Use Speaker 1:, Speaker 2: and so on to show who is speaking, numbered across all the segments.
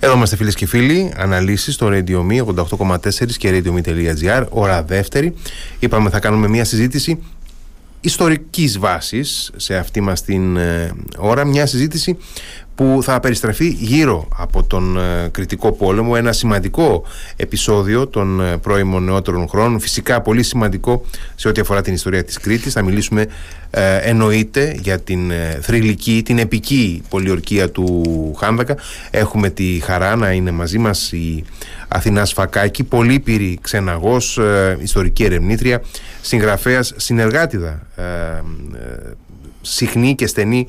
Speaker 1: Εδώ είμαστε φίλες και φίλοι, αναλύσεις στο Radio Me 88,4 και RadioMe.gr, ώρα δεύτερη. Είπαμε θα κάνουμε μια συζήτηση ιστορικής βάσης σε αυτή μας την ε, ώρα, μια συζήτηση που θα περιστραφεί γύρω από τον ε, κριτικό πόλεμο. Ένα σημαντικό επεισόδιο των ε, πρώιμων νεότερων χρόνων. Φυσικά πολύ σημαντικό σε ό,τι αφορά την ιστορία της Κρήτης. Θα μιλήσουμε ε, εννοείται για την ε, θρηλυκή, την επική πολιορκία του Χάνδακα έχουμε τη χαρά να είναι μαζί μας η Αθηνά Σφακάκη πολύπυρη ξεναγός, ιστορική ερευνήτρια συγγραφέας, συνεργάτηδα συχνή και στενή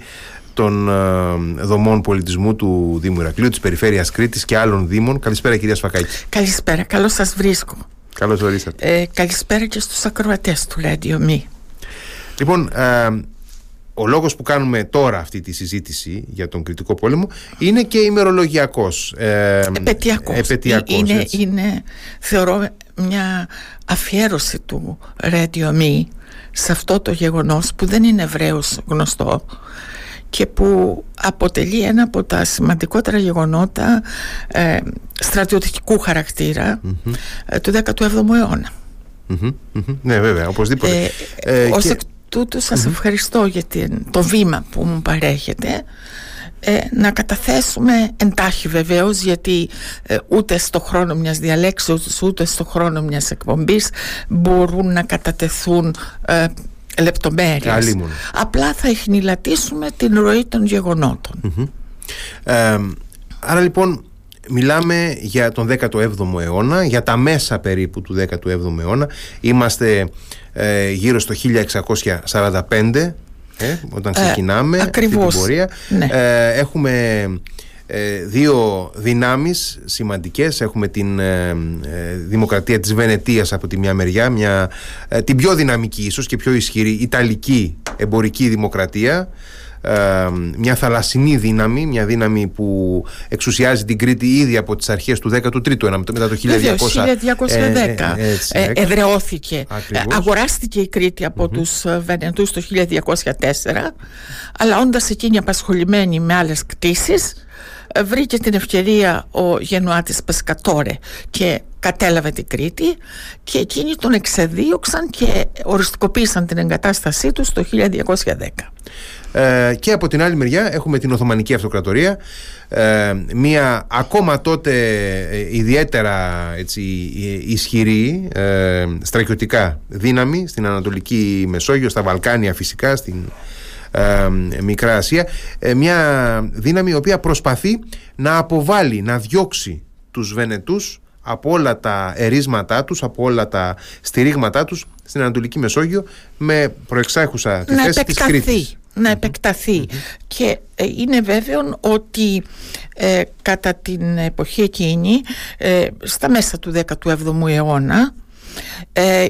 Speaker 1: των ε, δομών πολιτισμού του Δήμου Ηρακλείου, της Περιφέρειας Κρήτης και άλλων δήμων. Καλησπέρα κυρία Σφακάκη.
Speaker 2: Καλησπέρα, καλώς σας βρίσκω.
Speaker 1: Καλώς ορίσατε.
Speaker 2: Ε, καλησπέρα και στους ακροατές του Radio Me.
Speaker 1: Λοιπόν, ε, ο λόγος που κάνουμε τώρα αυτή τη συζήτηση για τον κριτικό πόλεμο είναι και ημερολογιακός.
Speaker 2: Ε, επαιτειακός. επαιτειακός είναι, είναι, θεωρώ, μια αφιέρωση του Radio Me σε αυτό το γεγονός που δεν είναι ευρέως γνωστό και που αποτελεί ένα από τα σημαντικότερα γεγονότα ε, στρατιωτικού ε, του 17ου αιώνα.
Speaker 1: Ναι βέβαια, οπωσδήποτε.
Speaker 2: Ε, ε, ως εκ τούτου σας ευχαριστώ για το βήμα που μου παρέχετε ε, να καταθέσουμε εντάχει βεβαίως γιατί ούτε στο χρόνο μιας διαλέξεως ούτε στο χρόνο μιας εκπομπής μπορούν να κατατεθούν λεπτομέρειες. Απλά θα εχνηλατήσουμε την ροή των γεγονοτων
Speaker 1: άρα λοιπόν μιλάμε για τον 17ο αιώνα για τα μέσα περίπου του 17ου αιώνα. Είμαστε ε, γύρω στο 1645 ε, όταν ε, ξεκινάμε ε, αυτή την πορεία.
Speaker 2: Ναι.
Speaker 1: ε, έχουμε ε, δύο δυνάμεις σημαντικές. Έχουμε την ε, ε, δημοκρατία της Βενετίας από τη μια μεριά μια, την πιο δυναμική ίσως και πιο ισχυρή Ιταλική εμπορική δημοκρατία. Μια θαλασσινή δύναμη μια δύναμη που εξουσιάζει την Κρήτη ήδη από τις αρχές του 13ου αιώνα μετά το 1200
Speaker 2: 1210 ε, εδρεώθηκε. Αγοράστηκε η Κρήτη από mm-hmm. τους Βενετούς το 1204 αλλά όντας εκείνοι απασχολημένοι με άλλες κτίσεις βρήκε την ευκαιρία ο Γενουάτης Πεσκατόρε και κατέλαβε την Κρήτη και εκείνοι τον εξεδίωξαν και οριστικοποίησαν την εγκατάστασή του το 1210.
Speaker 1: Ε, και από την άλλη μεριά έχουμε την Οθωμανική Αυτοκρατορία ε, μια ακόμα τότε ε, ιδιαίτερα έτσι, ισχυρή ε, στρατιωτικά δύναμη στην Ανατολική Μεσόγειο, στα Βαλκάνια φυσικά, στην Μικρά Ασία ε, μια δύναμη η οποία προσπαθεί να αποβάλει, να διώξει τους Βενετούς από όλα τα ερίσματά τους, από όλα τα στηρίγματά τους στην Ανατολική Μεσόγειο με προεξάχουσα τη
Speaker 2: να
Speaker 1: θέση της Κρήτης.
Speaker 2: Να επεκταθει και ε, είναι βέβαιο ότι ε, κατά την εποχή εκείνη, στα μέσα του 17ου αιώνα,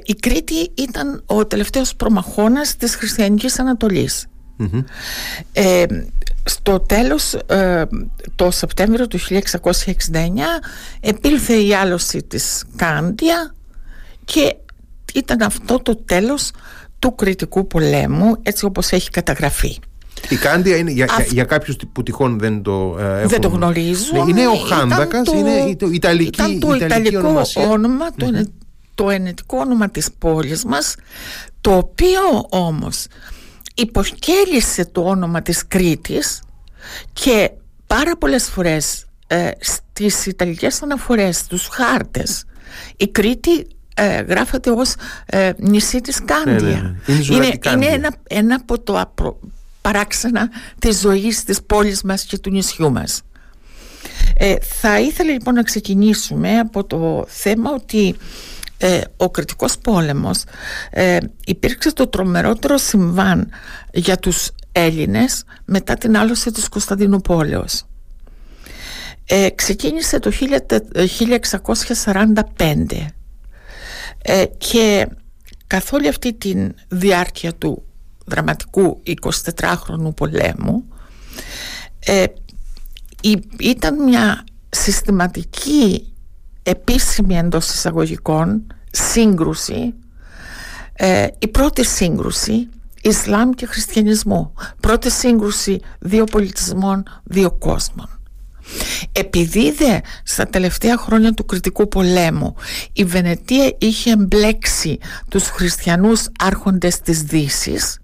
Speaker 2: η Κρήτη ήταν ο τελευταίος προμαχώνας της χριστιανικής Ανατολής. Ε, στο τέλος ε, το Σεπτέμβριο του 1669 επήλθε η άλωση της Κάντια και ήταν αυτό το τέλος του κριτικού πολέμου έτσι όπως έχει καταγραφεί.
Speaker 1: Η Κάντια είναι για, για, για κάποιους που τυχόν δεν το ε, έχουν...
Speaker 2: Δεν το γνωρίζουν.
Speaker 1: Ναι, είναι ο Χάντακας, το, είναι το Ιταλική,
Speaker 2: ήταν το Ιταλικό όνομα, το, το ενετικό όνομα της πόλης μας, το οποίο όμως υποκέλυσε το όνομα της Κρήτης και πάρα πολλές φορές ε, στις Ιταλικές αναφορές, στους χάρτες η Κρήτη ε, γράφεται ως ε, νησί της Κάντια ναι, ναι,
Speaker 1: ναι. είναι,
Speaker 2: είναι, ένα, ένα από το παράξενα της ζωής της πόλης μας και του νησιού μας. Ε, θα ήθελα λοιπόν να ξεκινήσουμε από το θέμα ότι ε, ο κριτικός πόλεμος ε, υπήρξε το τρομερότερο συμβάν για τους Έλληνες μετά την άλωση της Κωνσταντινούπολεως. Ε, ξεκίνησε το 1645 ε, και καθ' όλη αυτή τη διάρκεια του δραματικού 24χρονου πολέμου ε, ήταν μια συστηματική επίσημη εντός εισαγωγικών σύγκρουση ε, η πρώτη σύγκρουση Ισλάμ και Χριστιανισμού πρώτη σύγκρουση δύο πολιτισμών, δύο κόσμων. Επειδή δε στα τελευταία χρόνια του κριτικού πολέμου η Βενετία είχε εμπλέξει τους χριστιανούς άρχοντες της Δύσης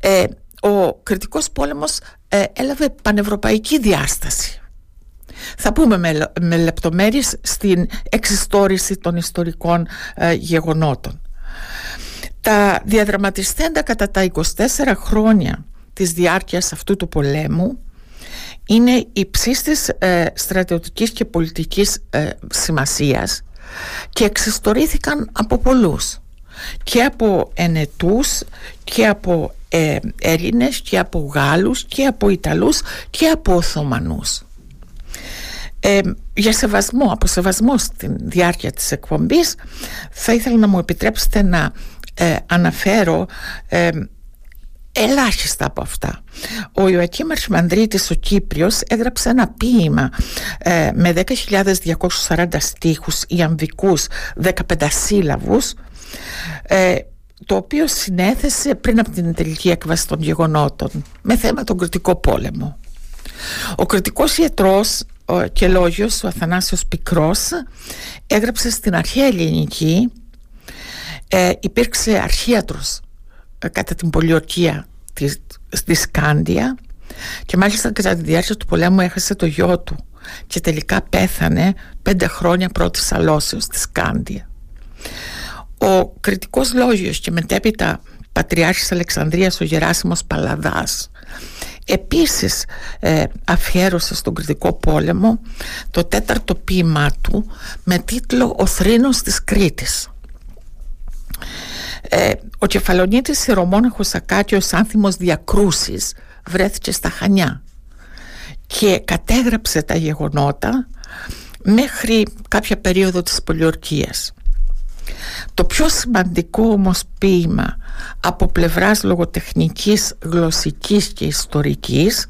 Speaker 2: ε, ο κριτικός πόλεμος ε, έλαβε πανευρωπαϊκή διάσταση θα πούμε με, με λεπτομέρειες στην εξιστόρηση των ιστορικών ε, γεγονότων. Τα διαδραματιστέντα κατά τα 24 χρόνια της διάρκειας αυτού του πολέμου είναι υψίστης ε, στρατιωτικής και πολιτικής ε, σημασίας και εξιστορήθηκαν από πολλούς. Και από ενετούς και από ε, Έλληνες και από Γάλλους και από Ιταλούς και από Οθωμανούς ε, για σεβασμό, από σεβασμό στην διάρκεια της εκπομπής θα ήθελα να μου επιτρέψετε να ε, αναφέρω ε, ελάχιστα από αυτά. Ο Ιωακήμ Αρχιμανδρίτης ο Κύπριος έγραψε ένα ποίημα ε, με 10.240 στίχους ιαμβικούς 15 σύλλαβους ε, το οποίο συνέθεσε πριν από την τελική έκβαση των γεγονότων με θέμα τον κριτικό πόλεμο. Ο κριτικός ιατρός και λόγιος ο Αθανάσιος Πικρός έγραψε στην αρχαία ελληνική ε, υπήρξε αρχίατρος ε, κατά την πολιορκία της, στη Σκάντια και μάλιστα κατά τη διάρκεια του πολέμου έχασε το γιο του και τελικά πέθανε πέντε χρόνια πρώτης αλώσεως στη Σκάντια. Ο κριτικός λόγιος και μετέπειτα Πατριάρχης Αλεξανδρίας ο Γεράσιμος Παλαδάς επίσης ε, αφιέρωσε στον κριτικό πόλεμο το τέταρτο ποίημά του με τίτλο «Ο θρήνος της Κρήτης». Ε, ο κεφαλονίτης Ιερομόναχος Ακάτιος Άνθιμος Διακρούσεις βρέθηκε στα Χανιά και κατέγραψε τα γεγονότα μέχρι κάποια περίοδο της πολιορκίας. Το πιο σημαντικό όμως ποίημα από πλευράς λογοτεχνικής, γλωσσικής και ιστορικής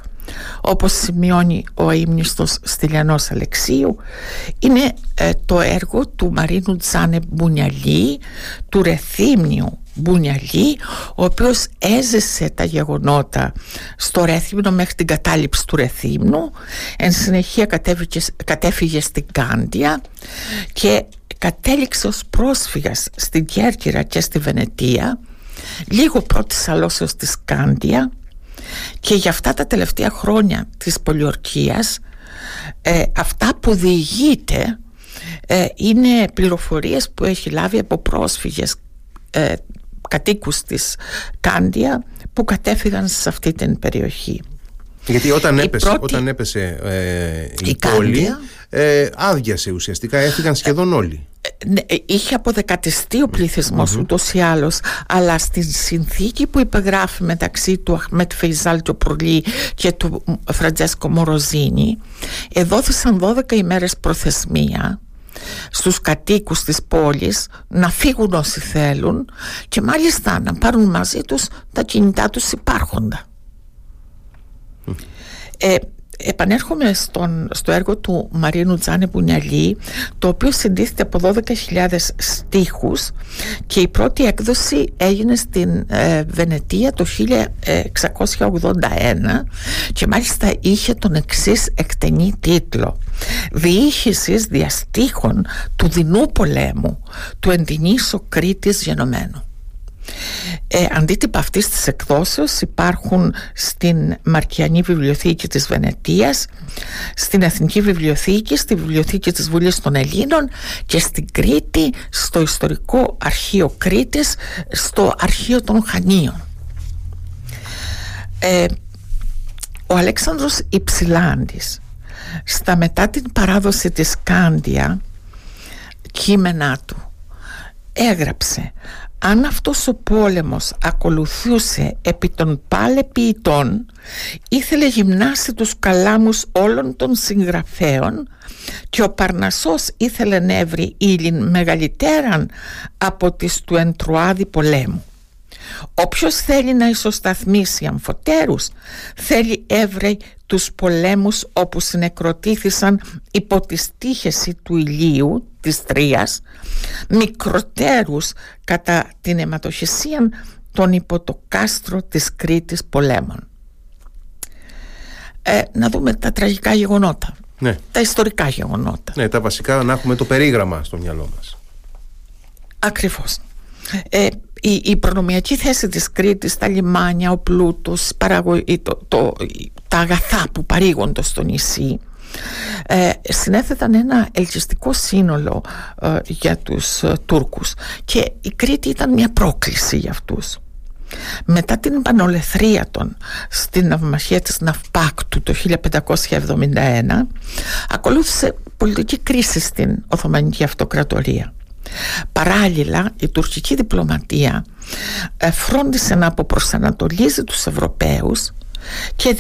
Speaker 2: όπως σημειώνει ο ύμνηστος Στυλιανός Αλεξίου είναι ε, το έργο του Μαρίνου Τζάνε Μπουνιαλή του Ρεθύμνιου Μπουνιαλή ο οποίος έζησε τα γεγονότα στο Ρεθύμνο μέχρι την κατάληψη του Ρεθύμνου. Εν συνεχεία κατέφυγε στην Κάντια και κατέληξε ως πρόσφυγας στην Κέρκυρα και στη Βενετία λίγο πρώτης αλώσεως της Κάντια και για αυτά τα τελευταία χρόνια της πολιορκίας ε, αυτά που διηγείται ε, είναι πληροφορίες που έχει λάβει από πρόσφυγες ε, κατοίκους της Κάντια που κατέφυγαν σε αυτή την περιοχή.
Speaker 1: Γιατί όταν έπεσε, όταν έπεσε ε, η, η πόλη ε, άδειασε ουσιαστικά, έφυγαν σχεδόν όλοι.
Speaker 2: Ναι, ε, είχε αποδεκατιστεί ο πληθυσμός mm-hmm. ούτως ή άλλως, αλλά στη συνθήκη που υπεγράφει μεταξύ του Αχμέτ Φεϊζάλ Προλί και του Φραντζέσκο Μοροζίνη, εδόθησαν 12 ημέρες προθεσμία στους κατοίκους της πόλης να φύγουν όσοι θέλουν και μάλιστα να πάρουν μαζί τους τα κινητά τους υπάρχοντα. Ε, επανέρχομαι στον, στο έργο του Μαρίνου Τζάνε Μπουνιαλή το οποίο συντίθεται από 12.000 στίχους και η πρώτη έκδοση έγινε στην ε, Βενετία το 1681 και μάλιστα είχε τον εξής εκτενή τίτλο «Διήχησης διαστήχων του δεινού πολέμου του εντυνήσου Κρήτης γενομένου». Ε, αντίτυπα αυτής της εκδόσεως υπάρχουν στην Μαρκιανή Βιβλιοθήκη της Βενετίας, στην Εθνική Βιβλιοθήκη, στη Βιβλιοθήκη της Βουλής των Ελλήνων και στην Κρήτη, στο Ιστορικό Αρχείο Κρήτης, στο Αρχείο των Χανίων. Ε, ο Αλέξανδρος Υψηλάντης στα μετά την παράδοση της Κάντια κείμενά του έγραψε αν αυτός ο πόλεμος ακολουθούσε επί των πάλε ποιητών ήθελε γυμνάσει τους καλάμους όλων των συγγραφέων και ο Παρνασσός ήθελε νεύρη ύλην μεγαλύτεραν από τις του εντρουάδη πολέμου. Όποιος θέλει να ισοσταθμίσει αμφωτέρους θέλει έβρεϊ τους πολέμους όπου συνεκροτήθησαν υπό τη στίχεση του ηλίου της Τρίας μικροτέρους κατά την αιματοχυσία των υπό το κάστρο της Κρήτης πολέμων. ε, να δούμε τα τραγικά γεγονότα.
Speaker 1: Ναι.
Speaker 2: Τα ιστορικά γεγονότα.
Speaker 1: Ναι, τα βασικά να έχουμε το περίγραμμα στο μυαλό μας.
Speaker 2: Ακριβώς. Ε, η, η προνομιακή θέση της Κρήτης, τα λιμάνια, ο πλούτος, το, το, τα αγαθά που παρήγονται στο νησί ε, συνέθεταν ένα ελκυστικό σύνολο ε, για τους ε, Τούρκους και η Κρήτη ήταν μια πρόκληση για αυτούς. Μετά την επανολεθρία των στην ναυμαχία της Ναυπάκτου το 1571 ακολούθησε πολιτική κρίση στην Οθωμανική Αυτοκρατορία. Παράλληλα η τουρκική διπλωματία ε, φρόντισε να αποπροσανατολίζει τους Ευρωπαίους και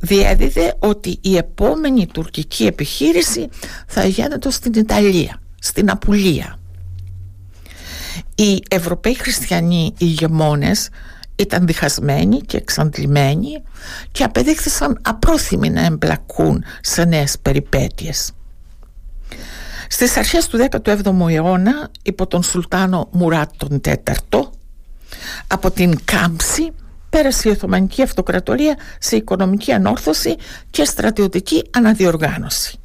Speaker 2: διέδιδε ότι η επόμενη τουρκική επιχείρηση θα γίνεται στην Ιταλία, στην Απουλία. Οι Ευρωπαίοι χριστιανοί ηγεμόνες ήταν διχασμένοι και εξαντλημένοι και απεδείχθησαν απρόθυμοι να εμπλακούν σε νέες περιπέτειες. Στις αρχές του 17ου αιώνα υπό τον Σουλτάνο Μουράτ τον τέταρτο από την Κάμψη πέρασε η Οθωμανική Αυτοκρατορία σε οικονομική ανόρθωση και στρατιωτική αναδιοργάνωση.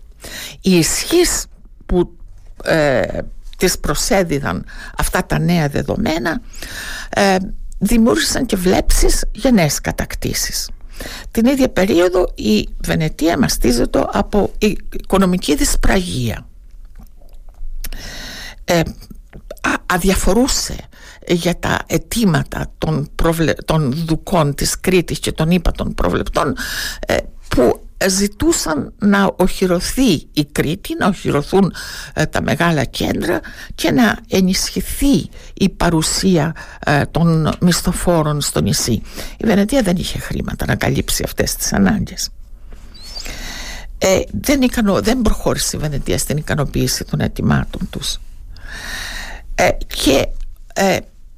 Speaker 2: Η ισχύς που ε, τις προσέδιδαν αυτά τα νέα δεδομένα ε, δημιούργησαν και βλέψεις για νέες κατακτήσεις. Την ίδια περίοδο η Βενετία μαστίζεται από οικονομική δυσπραγία. Ε, αδιαφορούσε για τα αιτήματα των, προβλε... των δουκών της Κρήτης και των ύπατων προβλεπτών ε, που ζητούσαν να οχυρωθεί η Κρήτη, να οχυρωθούν ε, τα μεγάλα κέντρα και να ενισχυθεί η παρουσία ε, των μισθοφόρων στο νησί. Η Βενετία δεν είχε χρήματα να καλύψει αυτές τις ανάγκες. Ε, δεν, ικανο, δεν προχώρησε η Βενετία στην ικανοποίηση των αιτημάτων τους. Ε, και ε,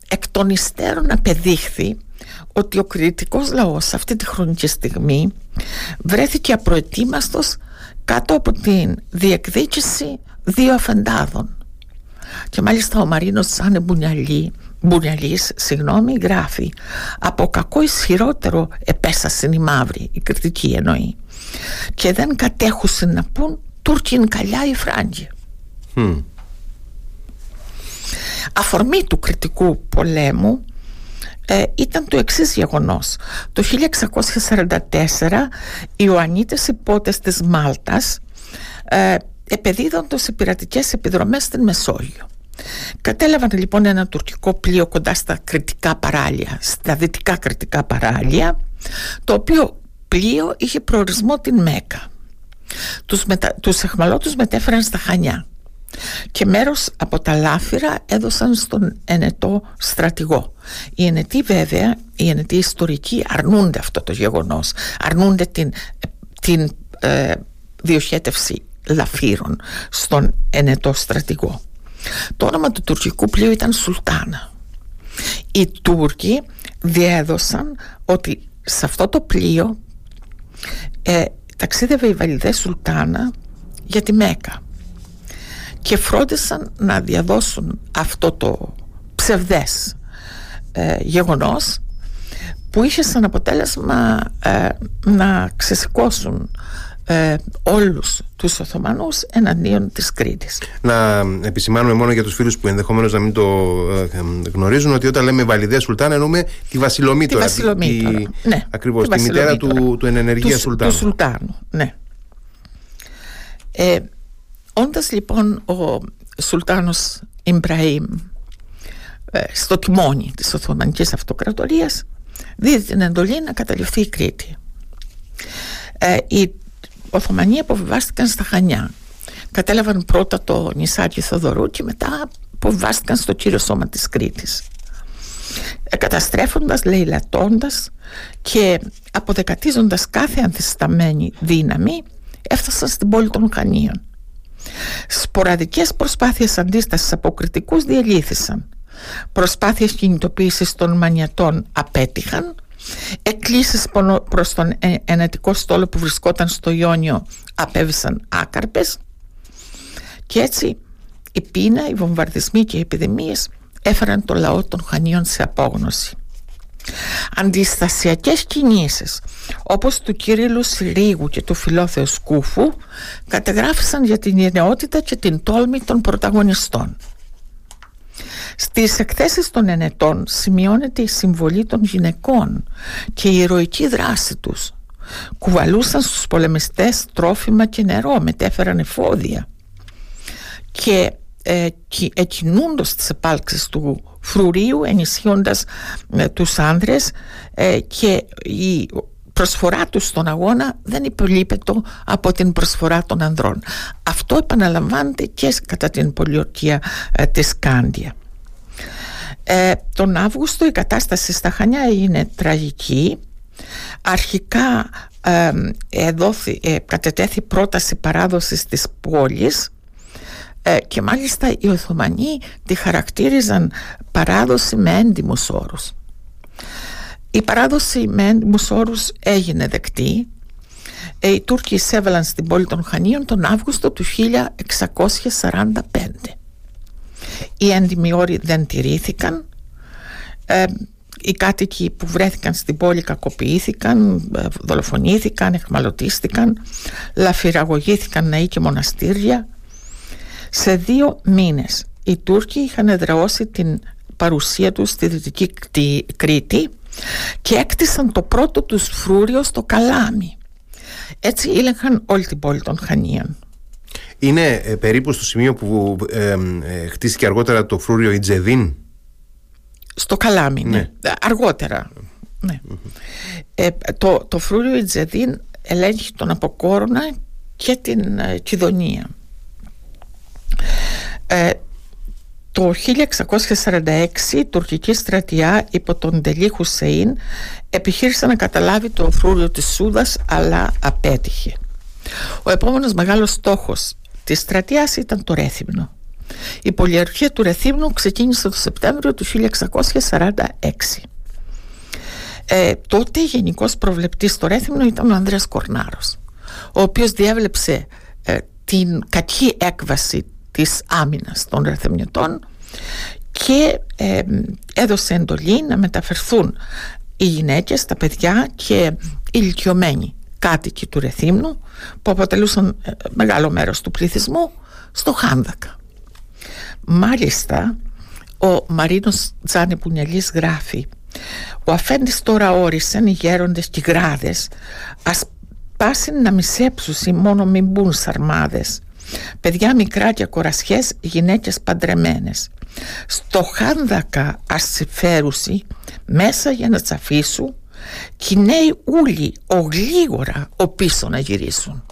Speaker 2: εκ των υστέρων απεδείχθη ότι ο κριτικός λαός σε αυτή τη χρονική στιγμή βρέθηκε απροετοίμαστος κάτω από την διεκδίκηση δύο αφεντάδων. Και μάλιστα ο Μαρίνος Σάνε Μπουνιαλή Μπουνιαλής, συγγνώμη, γράφει από κακό ισχυρότερο επέσασαν οι μαύροι, η κριτική εννοεί και δεν κατέχουσαν να πούν Τούρκιν καλιά ή Φράγκη Αφορμή του κριτικού πολέμου ε, ήταν το εξής γεγονός. Το 1644 οι Ιωαννίτες υπότες της Μάλτας ε, επεδίδοντος σε πειρατικές επιδρομές στην Μεσόγειο. Κατέλαβαν λοιπόν ένα τουρκικό πλοίο κοντά στα κριτικά παράλια, στα δυτικά κριτικά παράλια, το οποίο πλοίο είχε προορισμό την Μέκα. Τους, μετα... τους εχμαλώτους μετέφεραν στα Χανιά και μέρος από τα λάφυρα έδωσαν στον ενετό στρατηγό. Οι ενετοί βέβαια, οι ενετοί ιστορικοί αρνούνται αυτό το γεγονός, αρνούνται την, την ε, διοχέτευση λαφύρων στον ενετό στρατηγό. Το όνομα του τουρκικού πλοίου ήταν Σουλτάνα. Οι Τούρκοι διέδωσαν ότι σε αυτό το πλοίο ε, ταξίδευε η Βαλιδέ Σουλτάνα για τη Μέκα και φρόντισαν να διαδώσουν αυτό το ψευδές ε, γεγονός που είχε σαν αποτέλεσμα ε, να ξεσηκώσουν ε, όλους τους Οθωμανούς εναντίον της Κρήτης.
Speaker 1: Να επισημάνουμε μόνο για τους φίλους που ενδεχομένως να μην το ε, γνωρίζουν ότι όταν λέμε Βαλιδέ Σουλτάν εννοούμε τη Βασιλομήτωρα.
Speaker 2: Τη Βασιλομήτωρα, τη, ναι.
Speaker 1: Ακριβώς, τη, μητέρα του, του ενενεργία Σουλτάνου.
Speaker 2: Του Σουλτάνου, ναι. Ε, Όντας λοιπόν ο Σουλτάνος Ιμπραήμ ε, στο τιμόνι της Οθωμανικής Αυτοκρατορίας δίδει την εντολή να καταληφθεί η Κρήτη. Ε, οι Οθωμανοί αποβιβάστηκαν στα Χανιά. Κατέλαβαν πρώτα το νησάκι Θοδωρού και μετά αποβιβάστηκαν στο κύριο σώμα της Κρήτης. Καταστρέφοντας, λαιλατώντας και αποδεκατίζοντας κάθε ανθισταμένη δύναμη έφτασαν στην πόλη των Χανίων. Σποραδικές προσπάθειες αντίστασης από κριτικούς διελήθησαν. Προσπάθειες κινητοποίησης των μανιατών απέτυχαν. Εκκλήσεις προς τον ε, ενετικό στόλο που βρισκόταν στο Ιόνιο απέβησαν άκαρπες. Και έτσι η πείνα, οι βομβαρδισμοί και οι επιδημίες έφεραν το λαό των Χανίων σε απόγνωση. Αντιστασιακές κινήσεις όπως του Κύριλου Συρίγου και του Φιλόθεου Σκούφου κατεγράφησαν για την γενναιότητα και την τόλμη των πρωταγωνιστών. Στις εκθέσεις των ενετών σημειώνεται η συμβολή των γυναικών και η ηρωική δράση τους. Κουβαλούσαν στους πολεμιστές τρόφιμα και νερό, μετέφεραν εφόδια και ε, εκινούντος τις επάλξεις του φρουρίου ενισχύοντας ε, τους άνδρες ε, και η προσφορά τους στον αγώνα δεν υπολείπεται από την προσφορά των ανδρών. Αυτό επαναλαμβάνεται και κατά την πολιορκία ε, της Κάντια. Ε, τον Αύγουστο η κατάσταση στα Χανιά είναι τραγική. Αρχικά ε, εδόθη, ε, κατετέθη πρόταση παράδοσης της πόλης ε, και μάλιστα οι Οθωμανοί τη χαρακτήριζαν παράδοση με έντιμους όρους. Η παράδοση με έντιμους όρους έγινε δεκτή. Ε, οι Τούρκοι εισέβαλαν στην πόλη των Χανίων τον Αύγουστο του 1645. Οι έντιμοι όροι δεν τηρήθηκαν. Ε, οι κάτοικοι που βρέθηκαν στην πόλη κακοποιήθηκαν, δολοφονήθηκαν, εχμαλωτίστηκαν, λαφυραγωγήθηκαν ναοί και μοναστήρια, σε δύο μήνες οι Τούρκοι είχαν εδραώσει την παρουσία τους στη Δυτική Κρήτη και έκτισαν το πρώτο τους φρούριο στο Καλάμι. Έτσι ήλεγχαν όλη την πόλη των Χανίων.
Speaker 1: Είναι ε, περίπου στο σημείο που ε, ε, χτίστηκε αργότερα το φρούριο Ιτζεδίν.
Speaker 2: Στο Καλάμι, ναι. ναι. Αργότερα. Ναι. το, το φρούριο Ιτζεδίν ελέγχει τον Αποκόρονα και την Κιδονία. Ε, το 1646 η τουρκική στρατιά υπό τον Τελή Χουσέιν επιχείρησε να καταλάβει το φρούριο της Σούδας αλλά απέτυχε. Ο επόμενος μεγάλος στόχος της στρατιάς ήταν το Ρέθυμνο. Η πολιαρχία του Ρεθύμνου ξεκίνησε το Σεπτέμβριο του 1646. Ε, τότε γενικός προβλεπτής στο Ρέθυμνο ήταν ο Ανδρέας Κορνάρος ο οποίος διέβλεψε ε, την κακή έκβαση της άμυνας των ρεθεμνητών και έδωσε εντολή να μεταφερθούν οι γυναίκες, τα παιδιά και οι ηλικιωμένοι κάτοικοι του Ρεθύμνου που αποτελούσαν ε, μεγάλο μέρος του πληθυσμού στο Χάνδακα. Μάλιστα ο Μαρίνος Τζάνι Πουνιαλής γράφει «Ο αφέντης τώρα όρισαν οι γέροντες και οι γράδες ας πάσουν να μισέψουν μόνο μην μπουν σαρμάδες παιδιά μικρά και κορασιές γυναίκες παντρεμένες. Στο χάνδακα ασυφέρουσι μέσα για να τσαφίσουν και οι νέοι ούλοι ογλίγορα ο πίσω να γυρίσουν.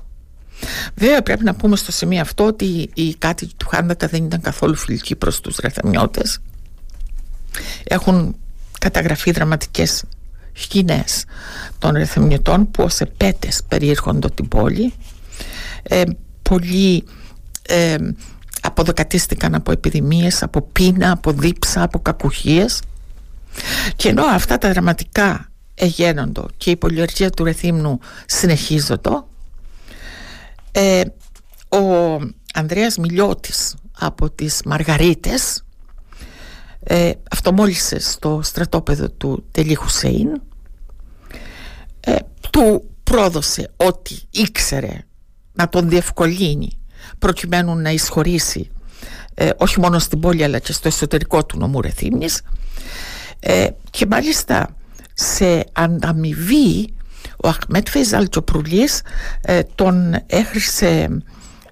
Speaker 2: Βέβαια πρέπει να πούμε στο σημείο αυτό ότι οι κάτοικοι του Χάνδακα δεν ήταν καθόλου φιλικοί προς τους ρεθαμιώτες έχουν καταγραφεί δραματικές σκηνές των ρεθεμνητών που ως επέτες περιήρχονται την πόλη. Ε, πολλοί ε, αποδοκατίστηκαν από επιδημίες, από πείνα, από δίψα, από κακουχίες. Και ενώ αυτά τα δραματικά εγένοντο και η πολιορκία του Ρεθύμνου συνεχίζονται ε, ο Ανδρέας Μιλιώτης από τις Μαργαρίτες ε, αυτομόλυσε στο στρατόπεδο του Τελή Χουσέιν ε, του πρόδωσε ό,τι ήξερε να τον διευκολύνει προκειμένου να εισχωρήσει ε, όχι μόνο στην πόλη αλλά και στο εσωτερικό του νομού Ρεθύμνης ε, και μάλιστα σε ανταμοιβή ο Αχμέτ Φεϊζάλ ε, τον έχρισε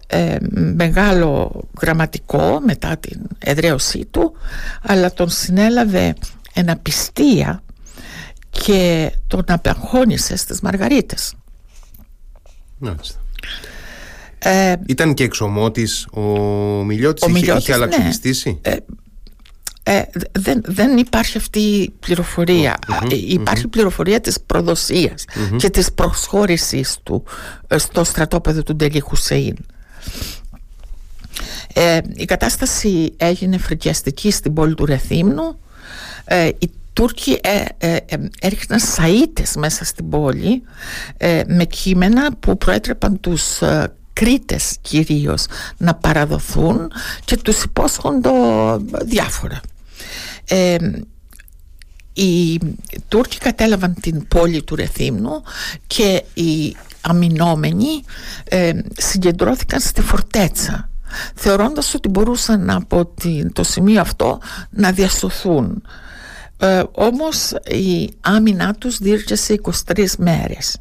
Speaker 2: ε, μεγάλο γραμματικό μετά την εδραίωσή του αλλά τον συνέλαβε ένα πιστία και τον απεγχώνησε στις Μαργαρίτες
Speaker 1: Μάλιστα. Ε, Ήταν και εξωμότης ο Μιλιώτης, ο είχε, είχε αλλαξοπιστήσει. Ναι.
Speaker 2: Ε, δεν, δεν υπάρχει αυτή η πληροφορία. Mm-hmm, υπάρχει mm-hmm. πληροφορία της προδοσίας mm-hmm. και της προσχώρησης του ε, στο στρατόπεδο του Ντελή Χουσέιν. Ε, η κατάσταση έγινε φρικιαστική στην πόλη του Ρεθύμνου. Ε, οι Τούρκοι ε, ε, ε, έριχναν σαΐτες μέσα στην πόλη με κείμενα που προέτρεπαν τους Κρήτες κυρίως να παραδοθούν και τους υπόσχονται διάφορα. οι Τούρκοι κατέλαβαν την πόλη του Ρεθύμνου και οι αμυνόμενοι ε, συγκεντρώθηκαν στη φορτέτσα θεωρώντας ότι μπορούσαν από το σημείο αυτό να διασωθούν. Ε, όμως η άμυνά τους διήρκεσε 23 μέρες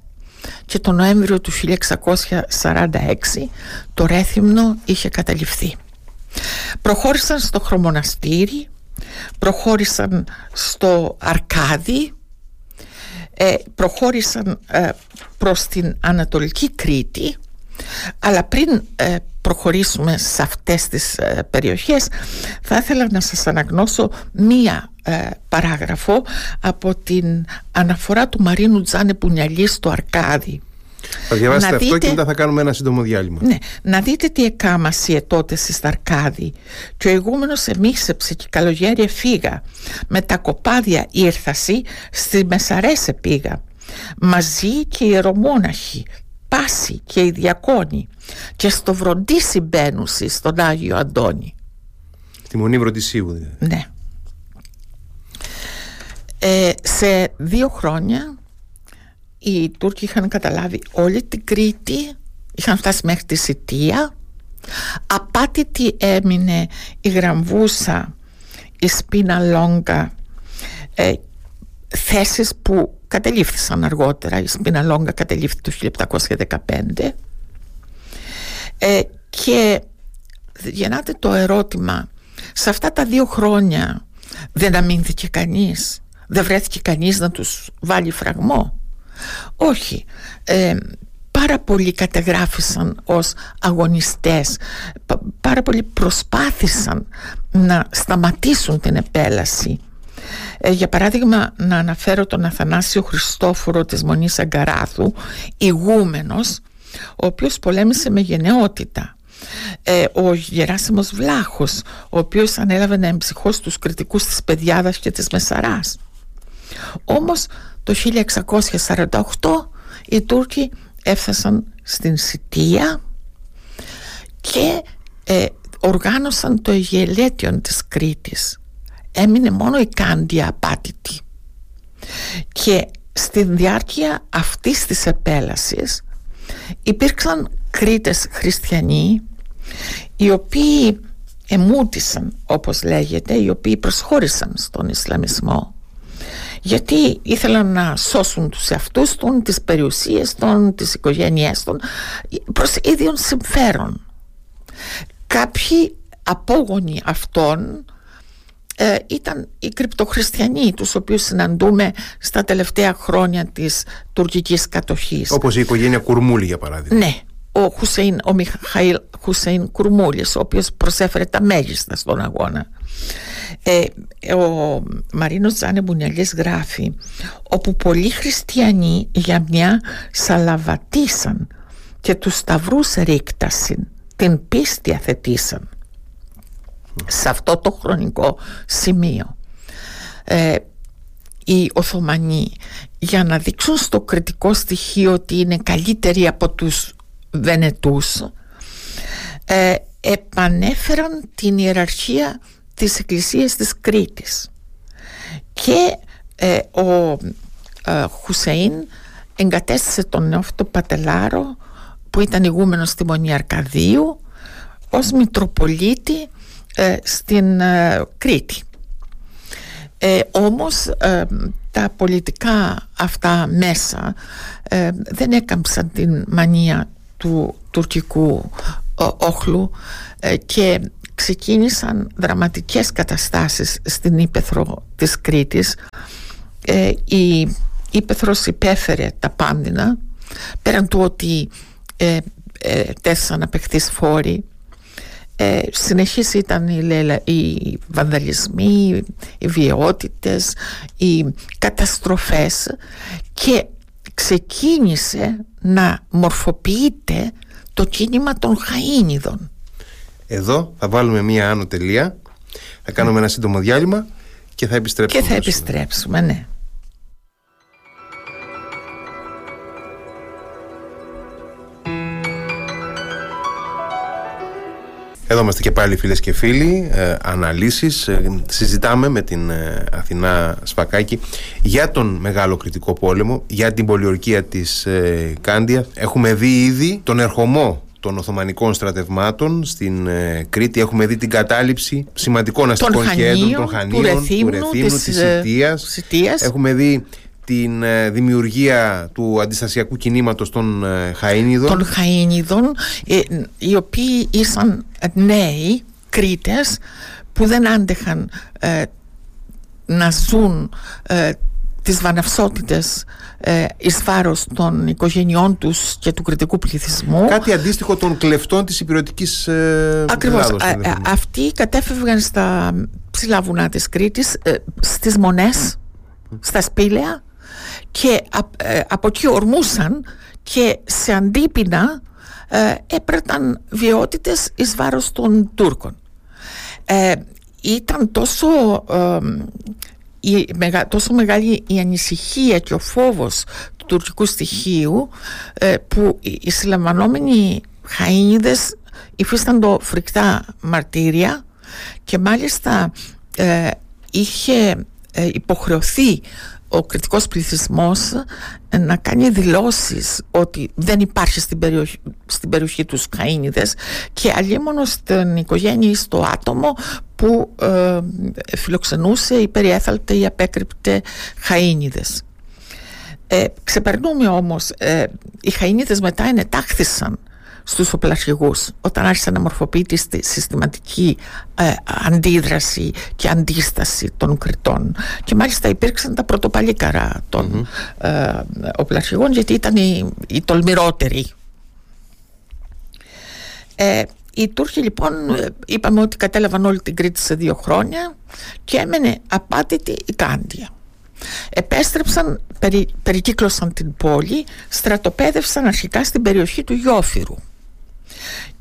Speaker 2: και το Νοέμβριο του 1646 το Ρέθυμνο είχε καταληφθεί. Προχώρησαν στο Χρωμοναστήρι, προχώρησαν στο Αρκάδι, ε, προχώρησαν ε, προς την Ανατολική Κρήτη αλλά πριν ε, προχωρήσουμε σε αυτές τις ε, περιοχές θα ήθελα να σας αναγνώσω μία ε, παράγραφο από την αναφορά του Μαρίνου Τζάνε Πουνιαλή στο Αρκάδι
Speaker 1: θα διαβάσετε να αυτό δείτε, και μετά θα κάνουμε ένα σύντομο διάλειμμα.
Speaker 2: Ναι, να δείτε τι εκάμασε τότε στη Σταρκάδη. Και ο ηγούμενος εμίσεψε και καλογέρι φύγα. Με τα κοπάδια ήρθασι, στη Μεσαρέσε πήγα. Μαζί και οι ιερομόναχοι, πάση και οι διακόνοι και στο βροντίσι μπαίνουσι στον Άγιο Αντώνη.
Speaker 1: Στη Μονή Βροντισίου
Speaker 2: δηλαδή. Ναι. Ε, σε δύο χρόνια οι Τούρκοι είχαν καταλάβει όλη την Κρήτη είχαν φτάσει μέχρι τη Σιτία απάτητη έμεινε η Γραμβούσα η Σπίνα Λόγκα ε, θέσεις που κατελήφθησαν αργότερα η Σπίνα Λόγκα κατελήφθη το 1715 ε, και γεννάται το ερώτημα σε αυτά τα δύο χρόνια δεν αμήνθηκε κανείς δεν βρέθηκε κανείς να τους βάλει φραγμό; Όχι. Ε, πάρα πολλοί κατεγράφησαν ως αγωνιστές πάρα πολλοί προσπάθησαν να σταματήσουν την επέλαση. Ε, για παράδειγμα να αναφέρω τον Αθανάσιο Χριστόφορο της Μονής Αγκαράθου ηγούμενος ο οποίος πολέμησε με γενναιότητα. Ε, ο Γεράσιμος Βλάχος ο οποίος ανέλαβε να εμψυχώσει τους κριτικούς της Παιδιάδας και της Μεσαράς. Όμως το 1648 οι Τούρκοι έφτασαν στην Σιτία και ε, οργάνωσαν το Αιγελέτιον της Κρήτης. Έμεινε μόνο η Κάντια απάτητη. Και στη διάρκεια αυτής της επέλασης υπήρξαν Κρήτες χριστιανοί οι οποίοι εμούτησαν όπως λέγεται οι οποίοι προσχώρησαν στον Ισλαμισμό γιατί ήθελαν να σώσουν τους εαυτούς των, τις περιουσίες των, τις οικογένειές των προς ίδιον συμφέρον. Κάποιοι απόγονοι αυτών ε, ήταν οι κρυπτοχριστιανοί τους οποίους συναντούμε στα τελευταία χρόνια της τουρκικής κατοχής.
Speaker 1: Όπως η οικογένεια Κουρμούλη για παράδειγμα.
Speaker 2: Ναι ο, Χουσέιν, ο Μιχαήλ Χουσέιν Κουρμούλης ο οποίος προσέφερε τα μέγιστα στον αγώνα. Ε, ο Μαρίνος Τζάνε Μπουνιαλής γράφει όπου πολλοί χριστιανοί για μια σαλαβατήσαν και τους σταυρούς ρίκτασιν την πίστη αθετήσαν σε αυτό το χρονικό σημείο. Ε, οι Οθωμανοί για να δείξουν στο κριτικό στοιχείο ότι είναι καλύτεροι από τους Βενετούς ε, επανέφεραν την ιεραρχία της Εκκλησίας της Κρήτης. Και ε, ο ε, Χουσέιν εγκατέστησε τον αυτό πατελάρο που ήταν ηγούμενος στη Μονή Αρκαδίου ως Μητροπολίτη ε, στην ε, Κρήτη. Ε, όμως τα πολιτικά αυτά μέσα δεν έκαμψαν την μανία του τουρκικού όχλου και ξεκίνησαν δραματικές καταστάσεις στην Ήπεθρο της Κρήτης η Ήπεθρος υπέφερε τα πάντινα πέραν του ότι ε, τέσσεραν απεχθείς φόροι ε, συνεχής ήταν οι, οι βανδαλισμοί, οι βιαιότητες, οι καταστροφές και ξεκίνησε να μορφοποιείται το κίνημα των Χαΐνιδων.
Speaker 1: Εδώ θα βάλουμε μία άνω τελεία, θα κάνουμε ένα σύντομο διάλειμμα και θα επιστρέψουμε.
Speaker 2: Και θα επιστρέψουμε, ναι.
Speaker 1: Εδώ είμαστε και πάλι φίλες και φίλοι, ε, αναλύσεις, ε, συζητάμε με την ε, Αθηνά Σφακάκη για τον Μεγάλο Κρητικό Πόλεμο, για την πολιορκία της ε, Κάντια. Έχουμε δει ήδη τον ερχομό των Οθωμανικών στρατευμάτων στην ε, Κρήτη. Έχουμε δει την κατάληψη σημαντικών αστικών κέντρων, των Χανίων, του Ρεθύμνου, της, της Σιτίας. Έχουμε δει την ε, δημιουργία του αντιστασιακού κινήματος των ε, Χαΐνιδων.
Speaker 2: Των Χαΐνιδων, ε, οι οποίοι ήσαν νέοι Κρήτες που δεν άντεχαν να ζουν τις βαναυσότητες ε, εις βάρος των οικογενειών τους και του κριτικού πληθυσμού.
Speaker 1: Κάτι αντίστοιχο των κλεφτών της υπηρετικής ε,
Speaker 2: Ακριβώς. αυτοί κατέφευγαν στα ψηλά βουνά της Κρήτης, στις Μονές, στα Σπήλαια και ε, από εκεί ορμούσαν και σε αντίπεινα ε, έπραταν βιότητες εις βάρος των Τούρκων. Ε, ήταν τόσο, η, τόσο μεγάλη η ανησυχία και ο φόβος του τουρκικού στοιχείου που οι συλλαμβανόμενοι Χαΐνιδες υφίσταντο φρικτά μαρτύρια και μάλιστα είχε υποχρεωθεί ο κριτικός πληθυσμός να κάνει δηλώσεις ότι δεν υπάρχει στην περιοχή, στην περιοχή τους καΐνιδες και αλλήμωνο στην οικογένεια ή στο άτομο που ε, φιλοξενούσε ή περιέθαλτε ή απέκρυπτε χαΐνιδες. Ε, ξεπερνούμε όμως, ε, οι χαΐνιδες μετά ενετάχθησαν στους οπλαρχηγούς. Όταν άρχισε να μορφοποιεί τη συστηματική ε, αντίδραση και αντίσταση των κριτών. Και μάλιστα υπήρξαν τα πρωτοπαλίκαρα των mm ε, οπλαρχηγών γιατί ήταν οι, οι τολμηρότεροι. Ε, οι Τούρκοι λοιπόν είπαμε ότι κατέλαβαν όλη την Κρήτη σε δύο χρόνια και έμενε απάτητη η Κάντια επέστρεψαν, περι, περικύκλωσαν την πόλη στρατοπέδευσαν αρχικά στην περιοχή του Γιώφυρου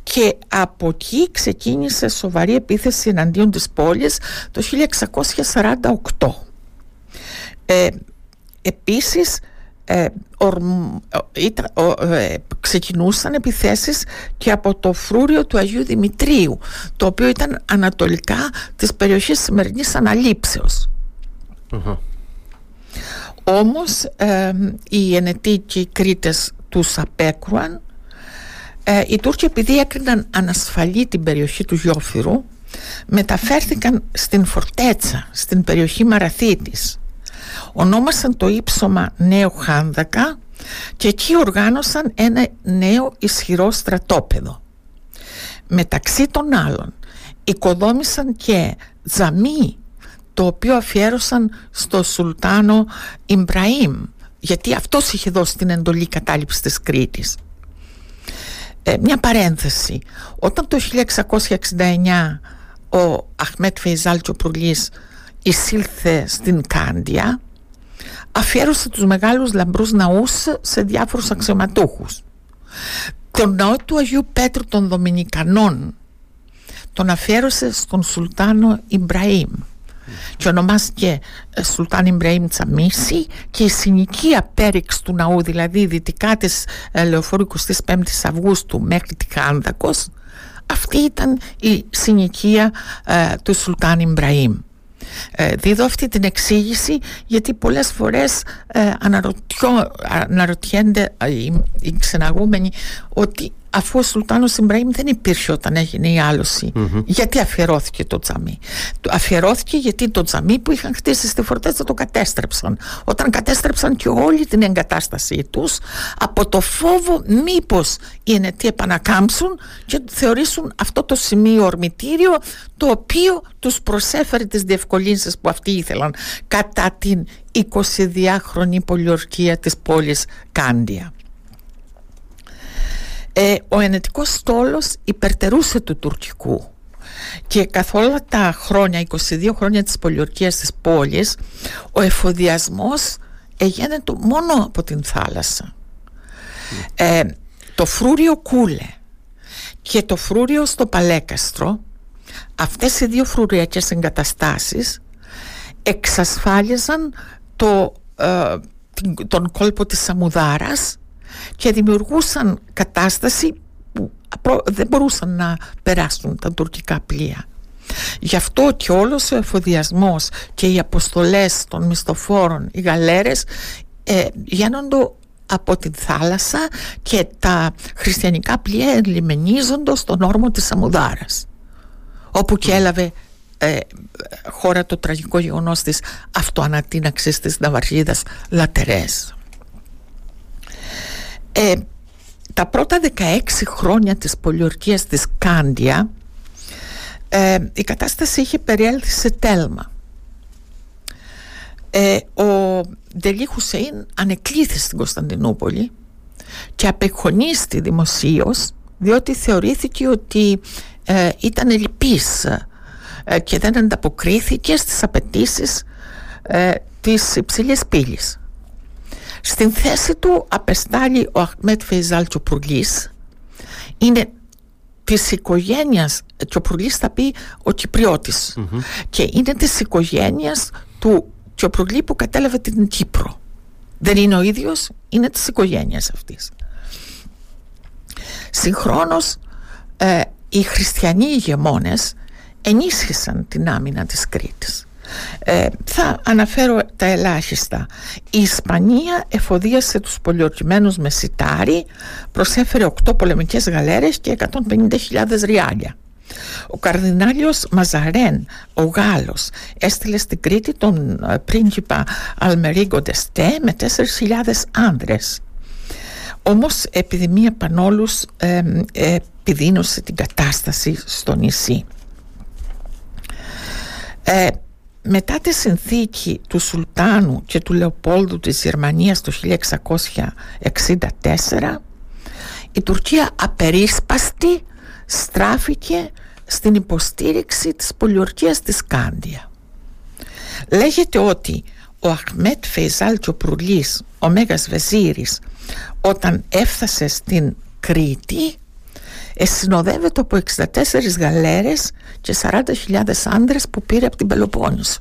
Speaker 2: και από εκεί ξεκίνησε σοβαρή επίθεση εναντίον της πόλης το 1648. Ε, επίσης ε, ε, ξεκινούσαν επιθέσεις και από το φρούριο του Αγίου Δημητρίου το οποίο ήταν ανατολικά της περιοχής σημερινής Όμως ε, οι ενετοί και οι Κρήτες τους απέκρουαν ε, οι Τούρκοι επειδή έκριναν ανασφαλή την περιοχή του Γιώφυρου μεταφέρθηκαν στην Φορτέτσα, στην περιοχή Μαραθίτης. Ονόμασαν το ύψωμα Νέο Χάνδακα και εκεί οργάνωσαν ένα νέο ισχυρό στρατόπεδο. Μεταξύ των άλλων οικοδόμησαν και τζαμί το οποίο αφιέρωσαν στο Σουλτάνο Ιμπραήμ γιατί αυτός είχε δώσει την εντολή κατάληψης της Κρήτης. Ε, μια παρένθεση. Όταν το 1669 ο Αχμέτ Φεϊζάλ Τσοπρουλής εισήλθε στην Κάντια αφιέρωσε τους μεγάλους λαμπρούς ναούς σε διάφορους αξιωματούχους. Τον ναό του Αγίου Πέτρου των Δομινικανών τον αφιέρωσε στον Σουλτάνο Ιμπραήμ και ονομάστηκε ε, Σουλτάν Ιμπραήμ Τσαμίση και η συνοικία πέριξ του ναού δηλαδή δυτικά της ε, λεωφόρου 25 Αυγούστου μέχρι τη Χάνδακος αυτή ήταν η συνοικία ε, του Σουλτάν Ιμπραήμ ε, δίδω αυτή την εξήγηση γιατί πολλές φορές ε, αναρωτιένται οι, οι ξεναγούμενοι ότι αφού ο Σουλτάνος Ιμπραήμ δεν υπήρχε όταν έγινε η αλωση γιατί αφιερώθηκε το τζαμί. Αφιερώθηκε γιατί το τζαμί που είχαν χτίσει στη φορτέτσα το κατέστρεψαν. Όταν κατέστρεψαν και όλη την εγκατάστασή τους από το φόβο μήπως οι ενετοί επανακάμψουν και θεωρήσουν αυτό το σημείο ορμητήριο το οποίο τους προσέφερε τις διευκολύνσεις που αυτοί ήθελαν κατά την 22χρονη πολιορκία της πόλης Κάντια ε, ο ενετικός στόλος υπερτερούσε του τουρκικού. Και καθ' όλα τα χρόνια, 22 χρόνια της πολιορκίας της πόλης ο εφοδιασμός έγινε μόνο από την θάλασσα. Ε, το φρούριο Κούλε και το φρούριο στο Παλέκαστρο αυτές οι δύο φρουριακές εγκαταστάσεις εξασφάλιζαν το, ε, τον κόλπο της Σαμουδάρας και δημιουργούσαν κατάσταση που δεν μπορούσαν να περάσουν τα τουρκικά πλοία. Γι' αυτό και όλος ο εφοδιασμός και οι αποστολές των μισθοφόρων, οι γαλέρες ε, γίνονται από την θάλασσα και τα χριστιανικά πλοία ελιμενίζονται στον όρμο της Αμουδάρας όπου και έλαβε ε, χώρα το τραγικό γεγονός της αυτοανατείναξης της Ναυαρχίδας Λατερές. Ε, τα πρώτα 16 χρόνια της πολιορκίας της Κάντια ε, η κατάσταση είχε περιέλθει σε τέλμα. Ε, ο Ντελή Χουσέιν ανεκλήθη στην Κωνσταντινούπολη και απεχωνίστη δημοσίως διότι θεωρήθηκε ότι ε, ήταν ελλειπής ε, και δεν ανταποκρίθηκε στις απαιτήσεις ε, της υψηλής πύλης. Στην θέση του απεστάλλει ο Αχμέτ Φεϊζάλ Τσοπουρλής είναι της οικογένειας Τσοπουρλής θα πει ο κυπριωτης και είναι της οικογένειας του Τσοπουρλή που κατέλαβε την Κύπρο. Δεν είναι ο ίδιος είναι της οικογένειας αυτής. Συγχρόνως ε, οι χριστιανοί ηγεμόνες ενίσχυσαν την άμυνα της Κρήτης. Ε, θα αναφέρω τα ελάχιστα. Η Ισπανία εφοδίασε τους πολιορκημένους με σιτάρι, προσέφερε 8 πολεμικές γαλέρες και 150.000 ριάλια. Ο καρδινάλιος Μαζαρέν, ο Γάλλος, έστειλε στην Κρήτη τον ε, πρίγκιπα Αλμερίγκο Ντεστέ με 4.000 άνδρες. Όμως επιδημία πανόλους ε, επιδίνωσε την κατάσταση στο νησί. Ε, μετά τη συνθήκη του Σουλτάνου και του Λεοπόλδου της Γερμανίας το 1664 η Τουρκία απερίσπαστη στράφηκε στην υποστήριξη της πολιορκίας της Κάντια. Λέγεται ότι ο Αχμέτ Φεϊζάλ Τσοπρουλής, ο Μέγας Βεζίρης, όταν έφτασε στην Κρήτη συνοδεύεται από 64 γαλέρες και 40.000 άντρες που πήρε από την Πελοπόννησο.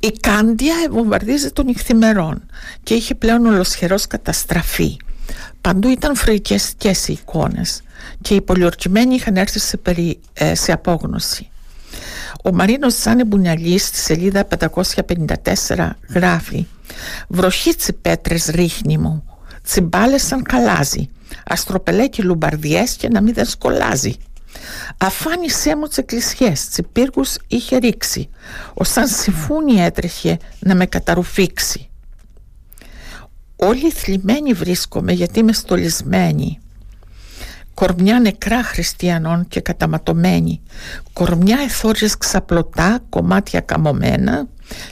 Speaker 2: Η Κάντια βομβαρδίζει των νυχθημερών και είχε πλέον ολοσχερός καταστραφεί. Παντού ήταν φρικιαστικές οι εικόνες και οι πολιορκημένοι είχαν έρθει σε, περι, ε, σε απόγνωση. Ο Μαρίνος Τζάνε Μπουνιαλής στη σελίδα 554 γράφει «Βροχή πέτρες ρίχνει μου, τσιμπάλες σαν καλάζι, αστροπελέκι λουμπαρδιές και να μην δεν σκολάζει. Αφάνισέ μου τις εκκλησιές, τσιπύργους είχε ρίξει, ως σαν συμφούνι έτρεχε να με καταρουφήξει. Όλοι θλιμμένοι βρίσκομαι γιατί είμαι στολισμένη. Κορμιά νεκρά χριστιανών και καταματωμένη. Κορμιά εθόριες ξαπλωτά, κομμάτια καμωμένα,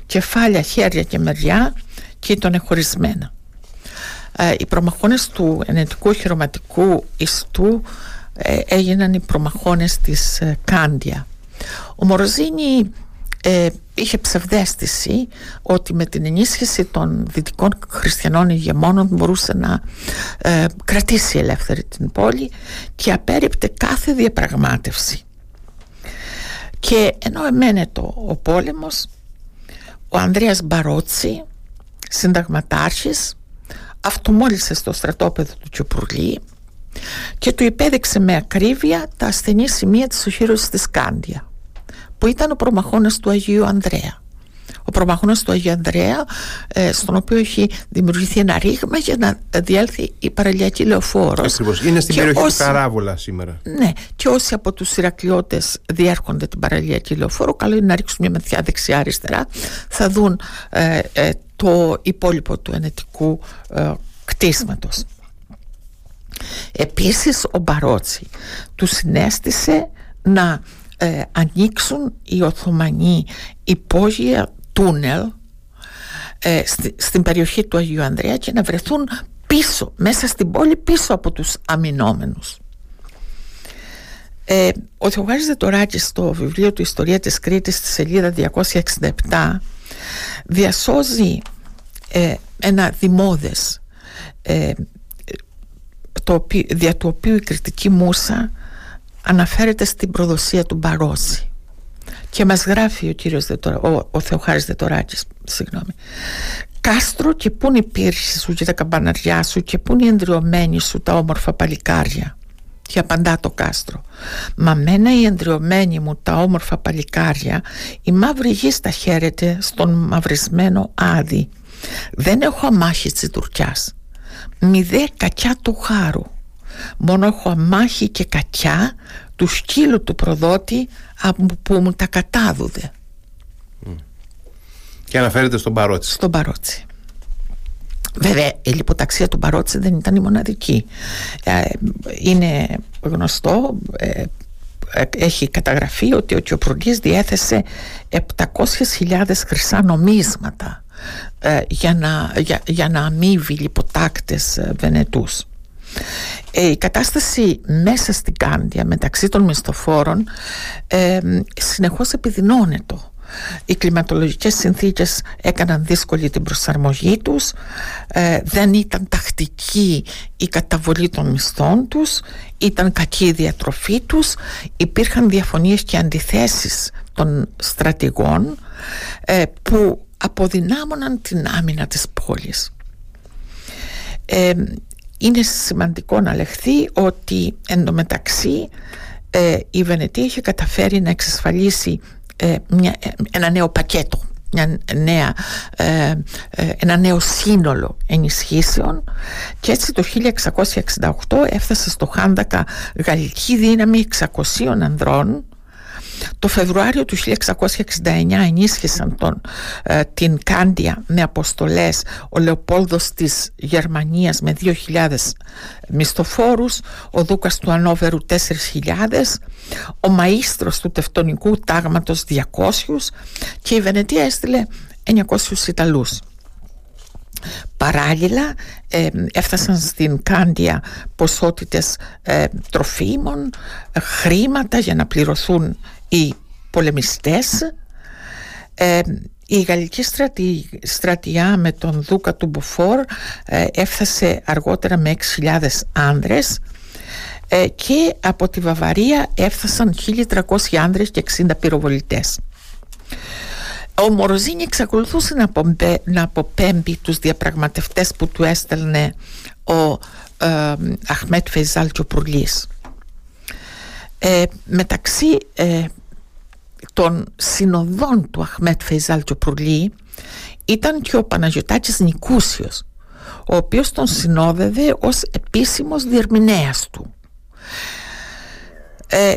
Speaker 2: κεφάλια, χέρια και μεριά και ήταν χωρισμένα. Ε, οι προμαχώνες του ενετικού χειροματικού ιστού ε, έγιναν οι προμαχώνες της ε, Κάντια. Ο Μοροζίνη είχε ψευδέστηση ότι με την ενίσχυση των δυτικών χριστιανών ηγεμόνων μπορούσε να κρατήσει ελεύθερη την πόλη και απέριπτε κάθε διαπραγμάτευση. Και ενώ εμένετο ο πόλεμος, ο Ανδρέας Μπαρότσι, συνταγματάρχης, αυτομόλυσε στο στρατόπεδο του Τσοπουρλή και του υπέδειξε με ακρίβεια τα ασθενή σημεία της οχύρωσης της Κάντια που ήταν ο προμαχώνας του Αγίου Ανδρέα. Ο προμαχώνας του Αγίου Ανδρέα ε, στον οποίο έχει δημιουργηθεί ένα ρήγμα για να διέλθει η παραλιακή λεωφόρος.
Speaker 1: Ακριβώς, είναι στην περιοχή όσοι, του Καράβολα σήμερα.
Speaker 2: Ναι, και όσοι από τους Ηρακλειώτες διέρχονται την παραλιακή λεωφόρο καλό είναι να ρίξουν μια μεθιά δεξιά αριστερά θα δουν ε, ε, το υπόλοιπο του ενετικού ε, κτίσματος. Επίσης ο Μπαρότσι του συνέστησε να ε, ανοίξουν οι Οθωμανοί υπόγεια τούνελ ε, στην περιοχή του Αγίου Ανδρέα και να βρεθούν πίσω, μέσα στην πόλη πίσω από τους αμυνόμενους. Ε, ο Θεογάρης Δετοράκης στο βιβλίο του «Ιστορία της Κρήτης» στη σελίδα 267 διασώζει ε, ένα δημόδες ε, το δια του οποίου η κριτική μουσα αναφέρεται στην προδοσία του Μπαρόση και μας γράφει ο κύριος ο, ο Θεοχάρης Δετοράκης συγγνώμη. Κάστρο και πού είναι η πύρση σου και τα καμπαναριά σου και πού είναι οι εντριωμένοι σου τα όμορφα παλικάρια και απαντά το κάστρο. Μα μένα η εντριωμένη μου τα όμορφα παλικάρια Η μαύρη γη στα χαίρεται στον μαυρισμένο άδει. Δεν έχω αμάχη της τουρκιάς. Μη δε κακιά του χάρου. Μόνο έχω αμάχη και κακιά Του σκύλου του προδότη Που μου τα κατάδουδε
Speaker 1: Και αναφέρεται στον Παρότσι.
Speaker 2: Στον Παρότσι Βέβαια η λιποταξία του Μπαρότση δεν ήταν η μοναδική. Ε, είναι γνωστό, ε, έχει καταγραφεί ότι ο Κιοπρουλής διέθεσε 700.000 χρυσά νομίσματα ε, για, να, για, για να αμείβει λιποτάκτες Βενετούς. η κατάσταση μέσα στην Κάντια μεταξύ των μισθοφόρων ε, συνεχώς επιδεινώνεται οι κλιματολογικές συνθήκες έκαναν δύσκολη την προσαρμογή τους ε, δεν ήταν τακτική η καταβολή των μισθών τους ήταν κακή η διατροφή τους υπήρχαν διαφωνίες και αντιθέσεις των στρατηγών ε, που αποδυνάμωναν την άμυνα της πόλης. Ε, είναι σημαντικό να λεχθεί ότι εντωμεταξύ ε, η Βενετία είχε καταφέρει να εξασφαλίσει ε, μια, ε, ένα νέο πακέτο μια νέα, ε, ένα νέο σύνολο ενισχύσεων. Και έτσι το 1668 έφτασε στο Χάντακα γαλλική δύναμη 600 ανδρών το Φεβρουάριο του 1669 ενίσχυσαν τον, ε, την Κάντια με αποστολές ο Λεοπόλδος της Γερμανίας με 2.000 μισθοφόρους, ο Δούκας του Ανόβερου 4.000, ο Μαΐστρος του Τευτονικού Τάγματος 200 και η Βενετία έστειλε 900 Ιταλούς. Παράλληλα ε, έφτασαν στην Κάντια ποσότητες ε, τροφίμων, χρήματα για να πληρωθούν οι πολεμιστές ε, η γαλλική στρατιά με τον Δούκα του Μποφόρ ε, έφτασε αργότερα με 6.000 άνδρες ε, και από τη Βαβαρία έφτασαν 1.300 άνδρες και 60 πυροβολητές. Ο Μοροζίνη εξακολουθούσε να, πομπέ, να αποπέμπει τους διαπραγματευτές που του έστελνε ο ε, Αχμέτ Φεϊζάλ Τσοπουρλής. Ε, μεταξύ ε, των συνοδών του Αχμέτ Φεϊζάλ Τσοπουρλή ήταν και ο Παναγιωτάκης Νικούσιος ο οποίος τον συνόδευε ως επίσημος διερμηνέας του. Ε,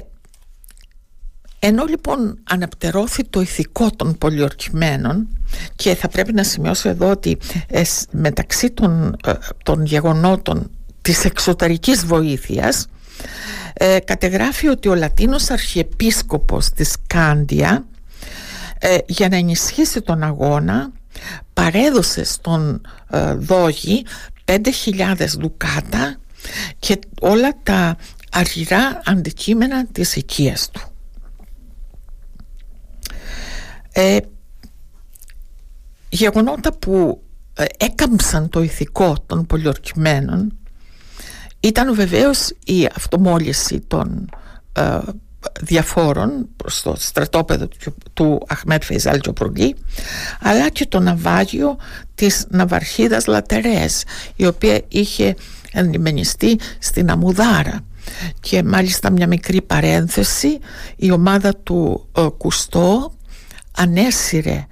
Speaker 2: ενώ λοιπόν αναπτερώθη το ηθικό των πολιορκημένων και θα πρέπει να σημειώσω εδώ ότι ε, μεταξύ των, ε, των γεγονότων της εξωτερικής βοήθειας ε, κατεγράφει ότι ο Λατίνος Αρχιεπίσκοπος της Κάντια ε, για να ενισχύσει τον αγώνα παρέδωσε στον ε, Δόγη 5.000 δουκάτα και όλα τα αργυρά αντικείμενα της οικίας του. Ε, γεγονότα που ε, έκαμψαν το ηθικό των πολιορκημένων ήταν βεβαίως η αυτομόλυση των ε, διαφόρων στο στρατόπεδο του, του Αχμέτ Φεϊζάλ Τζοπρογλή αλλά και το ναυάγιο της ναυαρχίδας Λατερές η οποία είχε ενημενιστεί στην Αμουδάρα. Και μάλιστα μια μικρή παρένθεση η ομάδα του ε, Κουστό ανέσυρε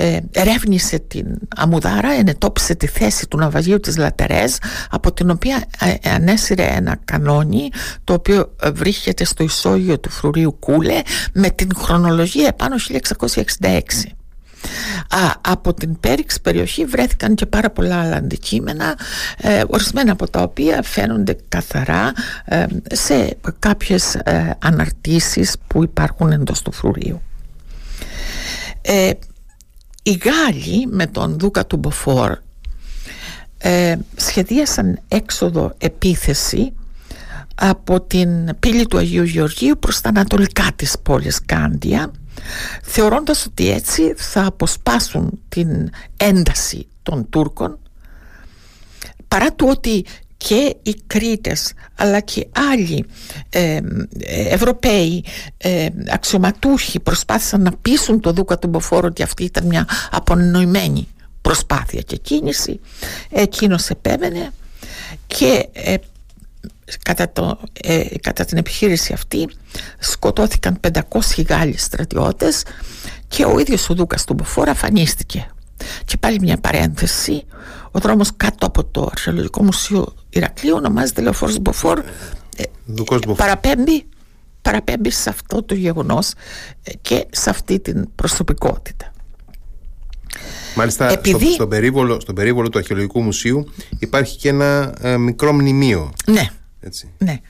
Speaker 2: ε, ερεύνησε την Αμουδάρα, ενετόπισε τη θέση του ναυαγίου της Λατερές από την οποία ε, ανέσυρε ένα κανόνι το οποίο ε, βρίσκεται στο ισόγειο του φρουρίου Κούλε με την χρονολογία επάνω 1666. Α, από την Πέριξ περιοχή βρέθηκαν και πάρα πολλά άλλα αντικείμενα ε, ορισμένα από τα οποία φαίνονται καθαρά ε, σε κάποιες ε, αναρτήσεις που υπάρχουν εντός του φρουρίου. Ε, οι Γάλλοι με τον Δούκα του Μποφόρ ε, σχεδίασαν έξοδο επίθεση από την πύλη του Αγίου Γεωργίου προς τα ανατολικά της πόλης Κάντια θεωρώντας ότι έτσι θα αποσπάσουν την ένταση των Τούρκων παρά του ότι και οι Κρήτες αλλά και άλλοι ε, Ευρωπαίοι ε, αξιωματούχοι προσπάθησαν να πείσουν το Δούκα του Μποφόρο ότι αυτή ήταν μια απονοημένη προσπάθεια και κίνηση. Εκείνος επέμενε και ε, κατά, το, ε, κατά την επιχείρηση αυτή σκοτώθηκαν 500 Γάλλοι στρατιώτες και ο ίδιος ο Δούκας του Μποφόρα αφανίστηκε. Και πάλι μια παρένθεση ο δρόμος κάτω από το Αρχαιολογικό Μουσείο Ηρακλείου ονομάζεται Λεωφόρος Μποφόρ. Ε, παραπέμπει, παραπέμπει σε αυτό το γεγονός ε, και σε αυτή την προσωπικότητα.
Speaker 1: Μάλιστα Επειδή... στο, στον, περίβολο, στον περίβολο του Αρχαιολογικού Μουσείου υπάρχει και ένα ε, μικρό μνημείο.
Speaker 2: Ναι, Έτσι. ναι,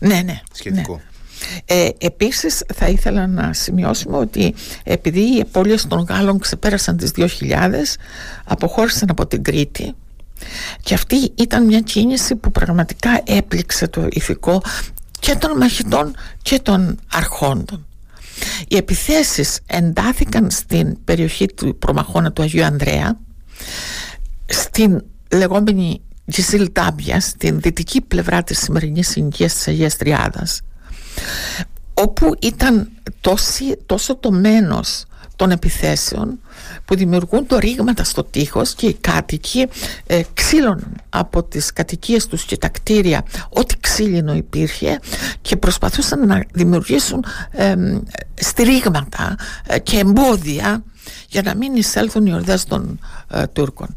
Speaker 2: ναι, ναι.
Speaker 1: Σχετικό.
Speaker 2: Ναι. Ε, επίσης θα ήθελα να σημειώσουμε ότι επειδή οι επόλειες των Γάλλων ξεπέρασαν τις 2.000 αποχώρησαν από την Κρήτη και αυτή ήταν μια κίνηση που πραγματικά έπληξε το ηθικό και των μαχητών και των αρχόντων. Οι επιθέσεις εντάθηκαν στην περιοχή του προμαχώνα του Αγίου Ανδρέα στην λεγόμενη Γκισίλ Τάμπια στην δυτική πλευρά της σημερινής συνοικίας της Αγίας Τριάδας όπου ήταν τόσο το μένος των επιθέσεων που δημιουργούν το ρήγματα στο τείχος και οι κάτοικοι ε, ξύλωναν από τις κατοικίες τους και τα κτίρια ό,τι ξύλινο υπήρχε και προσπαθούσαν να δημιουργήσουν ε, στηρίγματα ε, και εμπόδια για να μην εισέλθουν οι ορδές των ε, Τούρκων.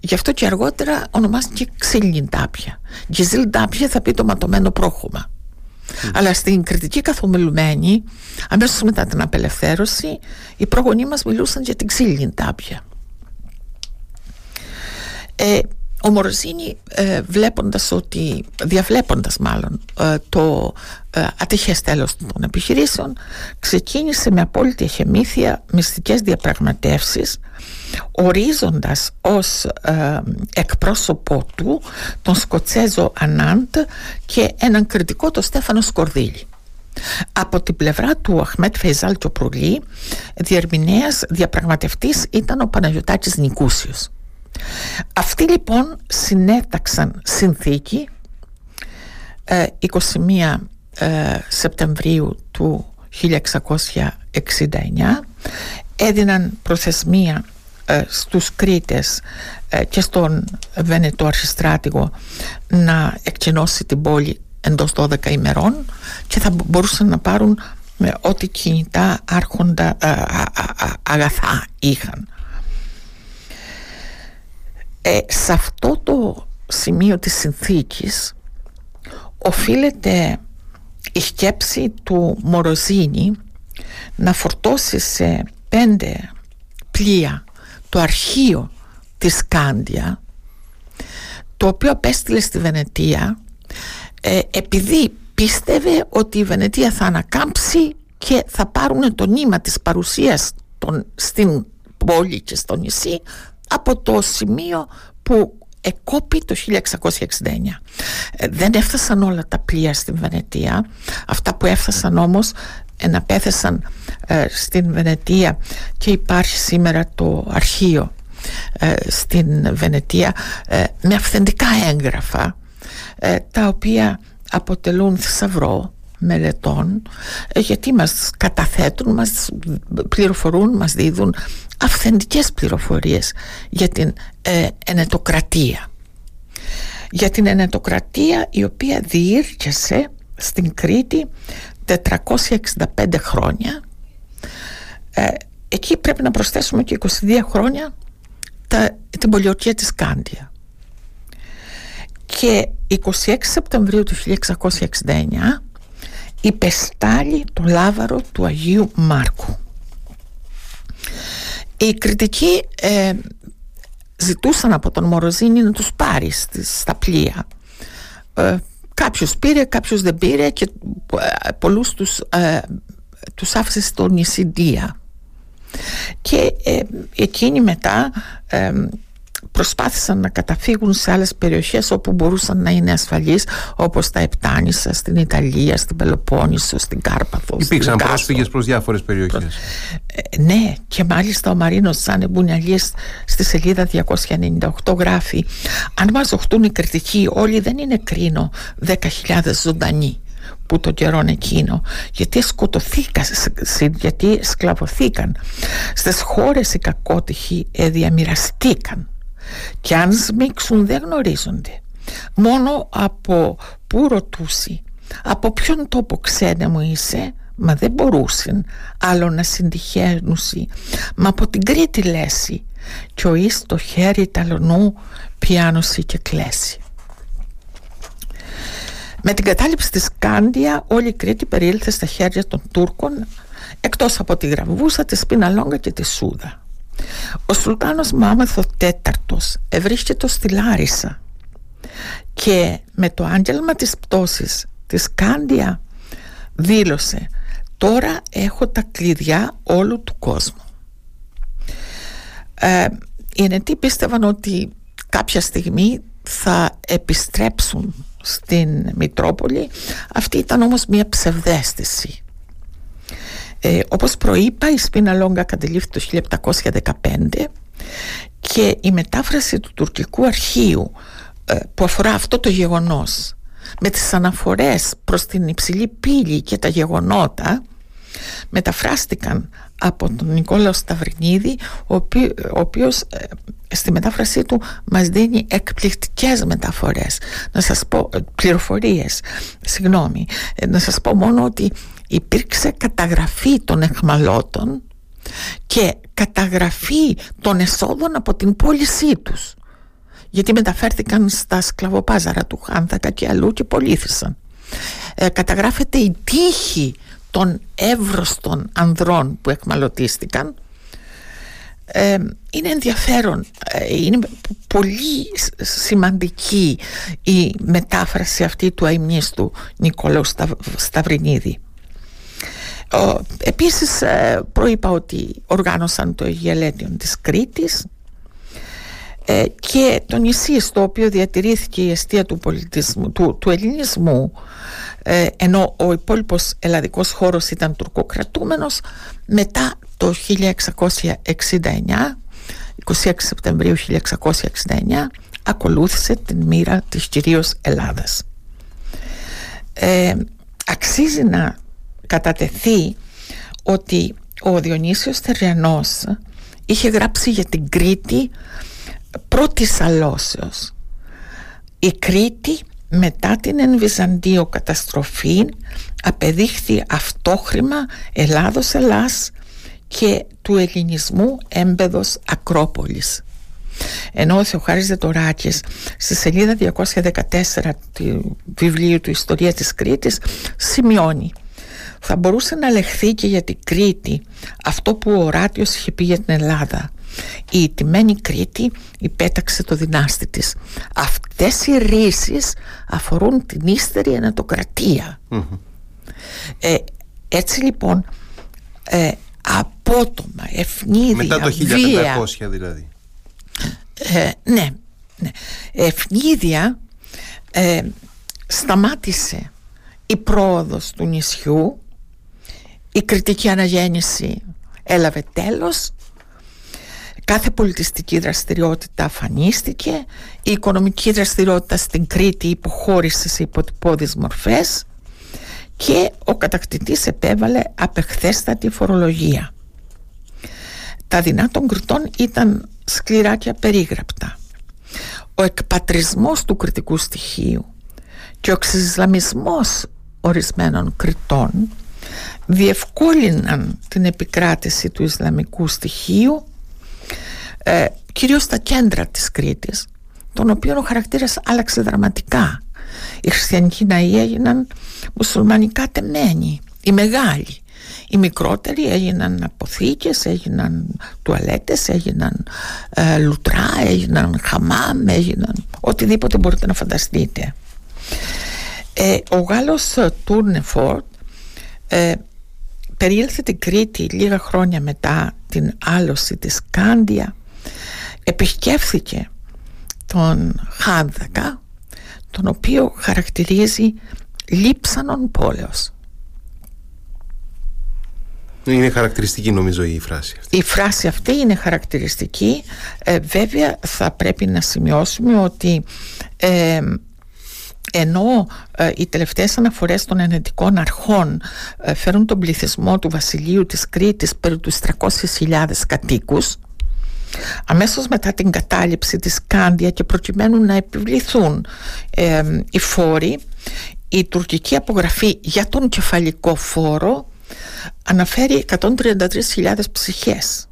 Speaker 2: Γι' αυτό και αργότερα ονομάστηκε ξύλινη τάπια. Γκιζίλ τάπια θα πει το ματωμένο πρόχωμα. Αλλά στην κριτική καθομιλουμένη, αμέσως μετά την απελευθέρωση, οι πρόγονοί μας μιλούσαν για την ξύλινη τάπια. Ε, ο Μορζίνη ε, βλέποντας ότι, διαβλέποντας μάλλον ε, το ε, ατυχές τέλος των επιχειρήσεων ξεκίνησε με απόλυτη εχεμήθεια μυστικές διαπραγματεύσεις ορίζοντας ως ε, εκπρόσωπό του τον Σκοτσέζο Ανάντ και έναν κριτικό τον Στέφανο Σκορδίλη. Από την πλευρά του Αχμέτ Φεϊζάλ Τσοπρουλή διερμηνέας διαπραγματευτής ήταν ο Παναγιωτάκης Νικούσιος. Αυτοί λοιπόν συνέταξαν συνθήκη 21 ε, ε, Σεπτεμβρίου του 1669 έδιναν προθεσμία ε, στους Κρήτες και στον Βενετό Αρχιστράτηγο να εκκαινώσει την πόλη εντός 12 ημερών και θα μπορούσαν να πάρουν με ό,τι κινητά άρχοντα αγαθά είχαν. Ε, σε αυτό το σημείο της συνθήκης οφείλεται η σκέψη του Μοροζίνη να φορτώσει σε πέντε πλοία το αρχείο της Κάντια το οποίο απέστειλε στη Βενετία ε, επειδή πίστευε ότι η Βενετία θα ανακάμψει και θα πάρουν το νήμα της παρουσίας των, στην πόλη και στο νησί από το σημείο που εκόπη το 1669 ε, δεν έφτασαν όλα τα πλοία στην Βενετία. Αυτά που έφτασαν όμως εναπέθεσαν ε, στην Βενετία και υπάρχει σήμερα το αρχείο ε, στην Βενετία με αυθεντικά έγγραφα τα οποία αποτελούν θησαυρό μελετών γιατί μας καταθέτουν, μας πληροφορούν, μας δίδουν αυθεντικές πληροφορίες για την ε, ενετοκρατία. Για την ενετοκρατία η οποία διήρκεσε στην Κρήτη 465 χρόνια ε, εκεί πρέπει να προσθέσουμε και 22 χρόνια τα, την πολιορκία της Κάντια και 26 Σεπτεμβρίου του 1669 υπεστάλλει το λάβαρο του Αγίου Μάρκου οι κριτικοί ε, ζητούσαν από τον Μοροζίνη να τους πάρει στα πλοία. Ε, κάποιος πήρε, κάποιος δεν πήρε και ε, πολλούς τους, ε, τους άφησε στο νησί Και ε, εκείνοι μετά ε, προσπάθησαν να καταφύγουν σε άλλες περιοχές όπου μπορούσαν να είναι ασφαλείς όπως τα Επτάνησα στην Ιταλία, στην Πελοπόννησο, στην Κάρπαθο
Speaker 1: Υπήρξαν πρόσφυγες προς διάφορες περιοχές.
Speaker 2: Ε, Ναι και μάλιστα ο Μαρίνος Σαν Μπουνιαλής στη σελίδα 298 γράφει αν μας δοχτούν οι κριτικοί όλοι δεν είναι κρίνο 10.000 ζωντανοί που τον καιρόν εκείνο γιατί σκοτωθήκαν γιατί σκλαβωθήκαν. Στις χώρες οι κακότυχοι διαμοιραστήκαν και αν σμίξουν δεν γνωρίζονται. Μόνο από πού ρωτούσι από ποιον τόπο ξένε μου είσαι μα δεν μπορούσαν άλλο να συντυχαίνουσι μα από την Κρήτη λέση κι ο εις το χέρι ταλωνού πιάνωση και κλέσει με την κατάληψη της Κάντια όλη η Κρήτη περιήλθε στα χέρια των Τούρκων εκτός από τη Γραβούσα, τη Σπιναλόγκα και τη Σούδα. Ο Σουλτάνος Μάμεθο τέταρτος ευρίσκεται στη Λάρισα και με το άγγελμα της πτώσης της Κάντια δήλωσε τώρα έχω τα κλειδιά όλου του κόσμου. Ε, οι ενετοί πίστευαν ότι κάποια στιγμή θα επιστρέψουν στην Μητρόπολη αυτή ήταν όμως μια ψευδέστηση ε, όπως προείπα η Σπίνα Λόγκα κατελήφθη το 1715 και η μετάφραση του τουρκικού αρχείου ε, που αφορά αυτό το γεγονός με τις αναφορές προς την υψηλή πύλη και τα γεγονότα μεταφράστηκαν από τον Νικόλαο Σταυρινίδη ο, ο οποίος ε, στη μετάφρασή του μας δίνει εκπληκτικές μεταφορές. Να σας πω ε, πληροφορίες. Συγγνώμη. Ε, να σας πω μόνο ότι υπήρξε καταγραφή των εχμαλώτων και καταγραφή των εσόδων από την πώλησή τους. Γιατί μεταφέρθηκαν στα σκλαβοπάζαρα του Χάνθακα και αλλού και πωλήθησαν ε, καταγράφεται η τύχη των εύρωστων ανδρών που εκμαλωτίστηκαν ε, είναι ενδιαφέρον ε, είναι πολύ σημαντική η μετάφραση αυτή του αημνίστου Νικόλαου Σταυρινίδη. ο, επίσης ε, προείπα ότι οργάνωσαν το Αιγελέτιον της Κρήτης ε, και το νησί στο οποίο διατηρήθηκε η αιστεία του, πολιτισμού, του, του ελληνισμού ε, ενώ ο υπόλοιπος ελλαδικός χώρος ήταν τουρκοκρατούμενος μετά το 1669 26 Σεπτεμβρίου 1669 ακολούθησε την μοίρα της κυρίως Ελλάδας. Ε, αξίζει να κατατεθεί ότι ο Διονύσιος Θεριανός είχε γράψει για την Κρήτη πρώτης αλώσεως η Κρήτη μετά την Ενβυζαντίο καταστροφή απεδείχθη αυτόχρημα Ελλάδος Ελλάς και του ελληνισμού έμπεδος Ακρόπολης. Ενώ ο Θεοχάρης Δετοράκης στη σελίδα 214 του βιβλίου του «Ιστορία της Κρήτης» σημειώνει θα μπορούσε να λεχθεί και για την Κρήτη αυτό που ο Ράτιος είχε πει για την Ελλάδα. Η ιτημένη Κρήτη υπέταξε το δυνάστη της. Αυτές οι ρίσεις αφορούν την ύστερη ε, έτσι λοιπόν ε, απότομα, ευνίδια,
Speaker 1: Μετά το 1500 δηλαδή.
Speaker 2: Ε, ναι, ναι, ευνίδια ε, σταμάτησε η πρόοδος του νησιού η κριτική αναγέννηση έλαβε τέλος. Κάθε πολιτιστική δραστηριότητα αφανίστηκε. Η οικονομική δραστηριότητα στην Κρήτη υποχώρησε σε υποτυπώδεις μορφές και ο κατακτητής επέβαλε απεχθέστατη φορολογία. Τα δεινά των Κρητών ήταν σκληρά και απερίγραπτα. Ο εκπατρισμός του κριτικού στοιχείου και ο εξισλαμισμός ορισμένων Κρητών διευκόλυναν την επικράτηση του Ισλαμικού στοιχείου ε, κυρίως στα κέντρα της Κρήτης τον οποίο ο χαρακτήρας άλλαξε δραματικά οι χριστιανικοί ναοί έγιναν μουσουλμανικά τεμένοι οι μεγάλοι οι μικρότεροι έγιναν αποθήκες, έγιναν τουαλέτες, έγιναν ε, λουτρά, έγιναν χαμάμ, έγιναν οτιδήποτε μπορείτε να φανταστείτε. Ε, ο Γάλλος Τούρνεφορτ ε, περιήλθε την Κρήτη λίγα χρόνια μετά την άλωση της Κάντια επισκέφθηκε τον Χάνδακα τον οποίο χαρακτηρίζει λείψανον πόλεως
Speaker 1: είναι χαρακτηριστική νομίζω η φράση αυτή.
Speaker 2: Η φράση αυτή είναι χαρακτηριστική. Ε, βέβαια θα πρέπει να σημειώσουμε ότι ε, ενώ ε, οι τελευταίες αναφορές των ενετικών αρχών ε, φέρουν τον πληθυσμό του βασιλείου της Κρήτης περί τους 300.000 κατοίκους αμέσως μετά την κατάληψη της Κάντια και προκειμένου να επιβληθούν ε, οι φόροι η τουρκική απογραφή για τον κεφαλικό φόρο αναφέρει 133.000 ψυχές.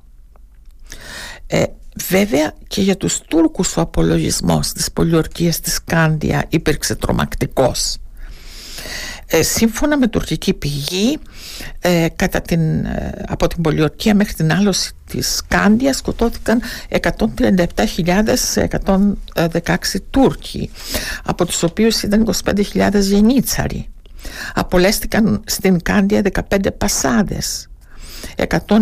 Speaker 2: Ε, Βέβαια και για τους Τούρκους ο απολογισμός της πολιορκίας της Κάντια υπήρξε τρομακτικός. Ε, σύμφωνα με τουρκική πηγή ε, κατά την, ε, από την πολιορκία μέχρι την άλωση της Κάντια σκοτώθηκαν 137.116 Τούρκοι από τους οποίους ήταν 25.000 γενίτσαροι απολέστηκαν στην Κάντια 15 Πασάδες 120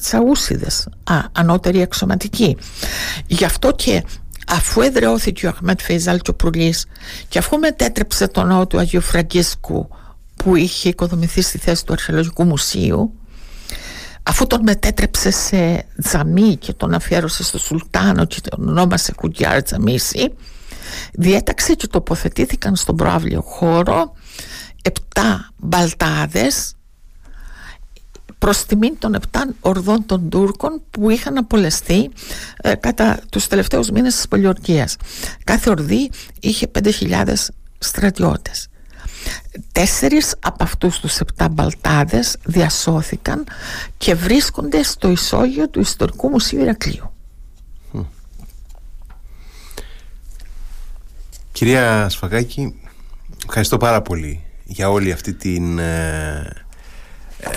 Speaker 2: τσαούσιδες α, ανώτερη εξωματική γι' αυτό και αφού εδρεώθηκε ο Αχμέτ Φεϊζάλ και ο Προυλής και αφού μετέτρεψε τον ναό του Αγίου Φραγκίσκου που είχε οικοδομηθεί στη θέση του Αρχαιολογικού Μουσείου αφού τον μετέτρεψε σε τζαμί και τον αφιέρωσε στο Σουλτάνο και τον ονόμασε Κουγκιάρ Τζαμίσι διέταξε και τοποθετήθηκαν στον προάβλιο χώρο επτά μπαλτάδες προς τιμήν των επτά ορδών των Τούρκων που είχαν απολεστεί ε, κατά τους τελευταίους μήνες της πολιορκίας. Κάθε ορδή είχε 5.000 στρατιώτες. Τέσσερις από αυτούς τους επτά μπαλτάδες διασώθηκαν και βρίσκονται στο ισόγειο του Ιστορικού Μουσείου Ηρακλείου.
Speaker 1: Κυρία Σφαγάκη, ευχαριστώ πάρα πολύ για όλη αυτή την ε, ε,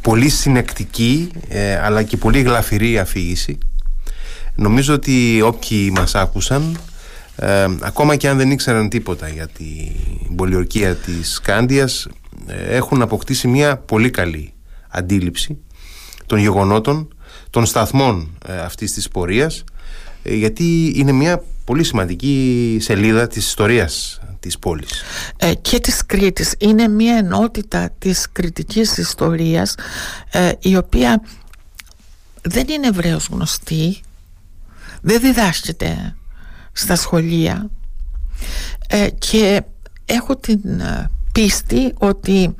Speaker 1: πολύ συνεκτική ε, αλλά και πολύ γλαφυρή αφήγηση. Νομίζω ότι όποιοι μας άκουσαν ε, ακόμα και αν δεν ήξεραν τίποτα για την πολιορκία της Κάντιας ε, έχουν αποκτήσει μια πολύ καλή αντίληψη των γεγονότων, των σταθμών αυτής της πορείας γιατί είναι μια πολύ σημαντική σελίδα της ιστορίας της πόλης.
Speaker 2: Ε, και της Κρήτης. Είναι μια ενότητα της κριτικής ιστορίας ε, η οποία δεν είναι ευρέως γνωστή, δεν διδάσκεται στα σχολεία ε, και έχω την πίστη ότι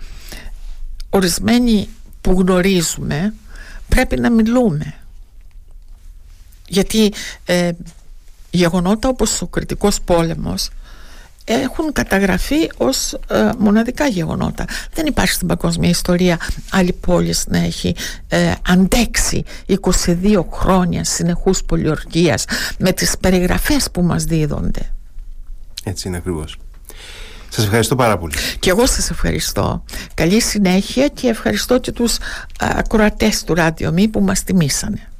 Speaker 2: ορισμένοι που γνωρίζουμε πρέπει να μιλούμε γιατί γεγονότα όπως ο κριτικός πόλεμος έχουν καταγραφεί ως ε, μοναδικά γεγονότα. Δεν υπάρχει στην παγκόσμια ιστορία άλλη πόλη να έχει ε, αντέξει 22 χρόνια συνεχούς πολιορκίας με τις περιγραφές που μας δίδονται.
Speaker 1: Έτσι είναι ακριβώς. Σας ευχαριστώ πάρα πολύ.
Speaker 2: Και εγώ σας ευχαριστώ. Καλή συνέχεια και ευχαριστώ και τους ακροατές του Ράδιο Μη που μας τιμήσανε.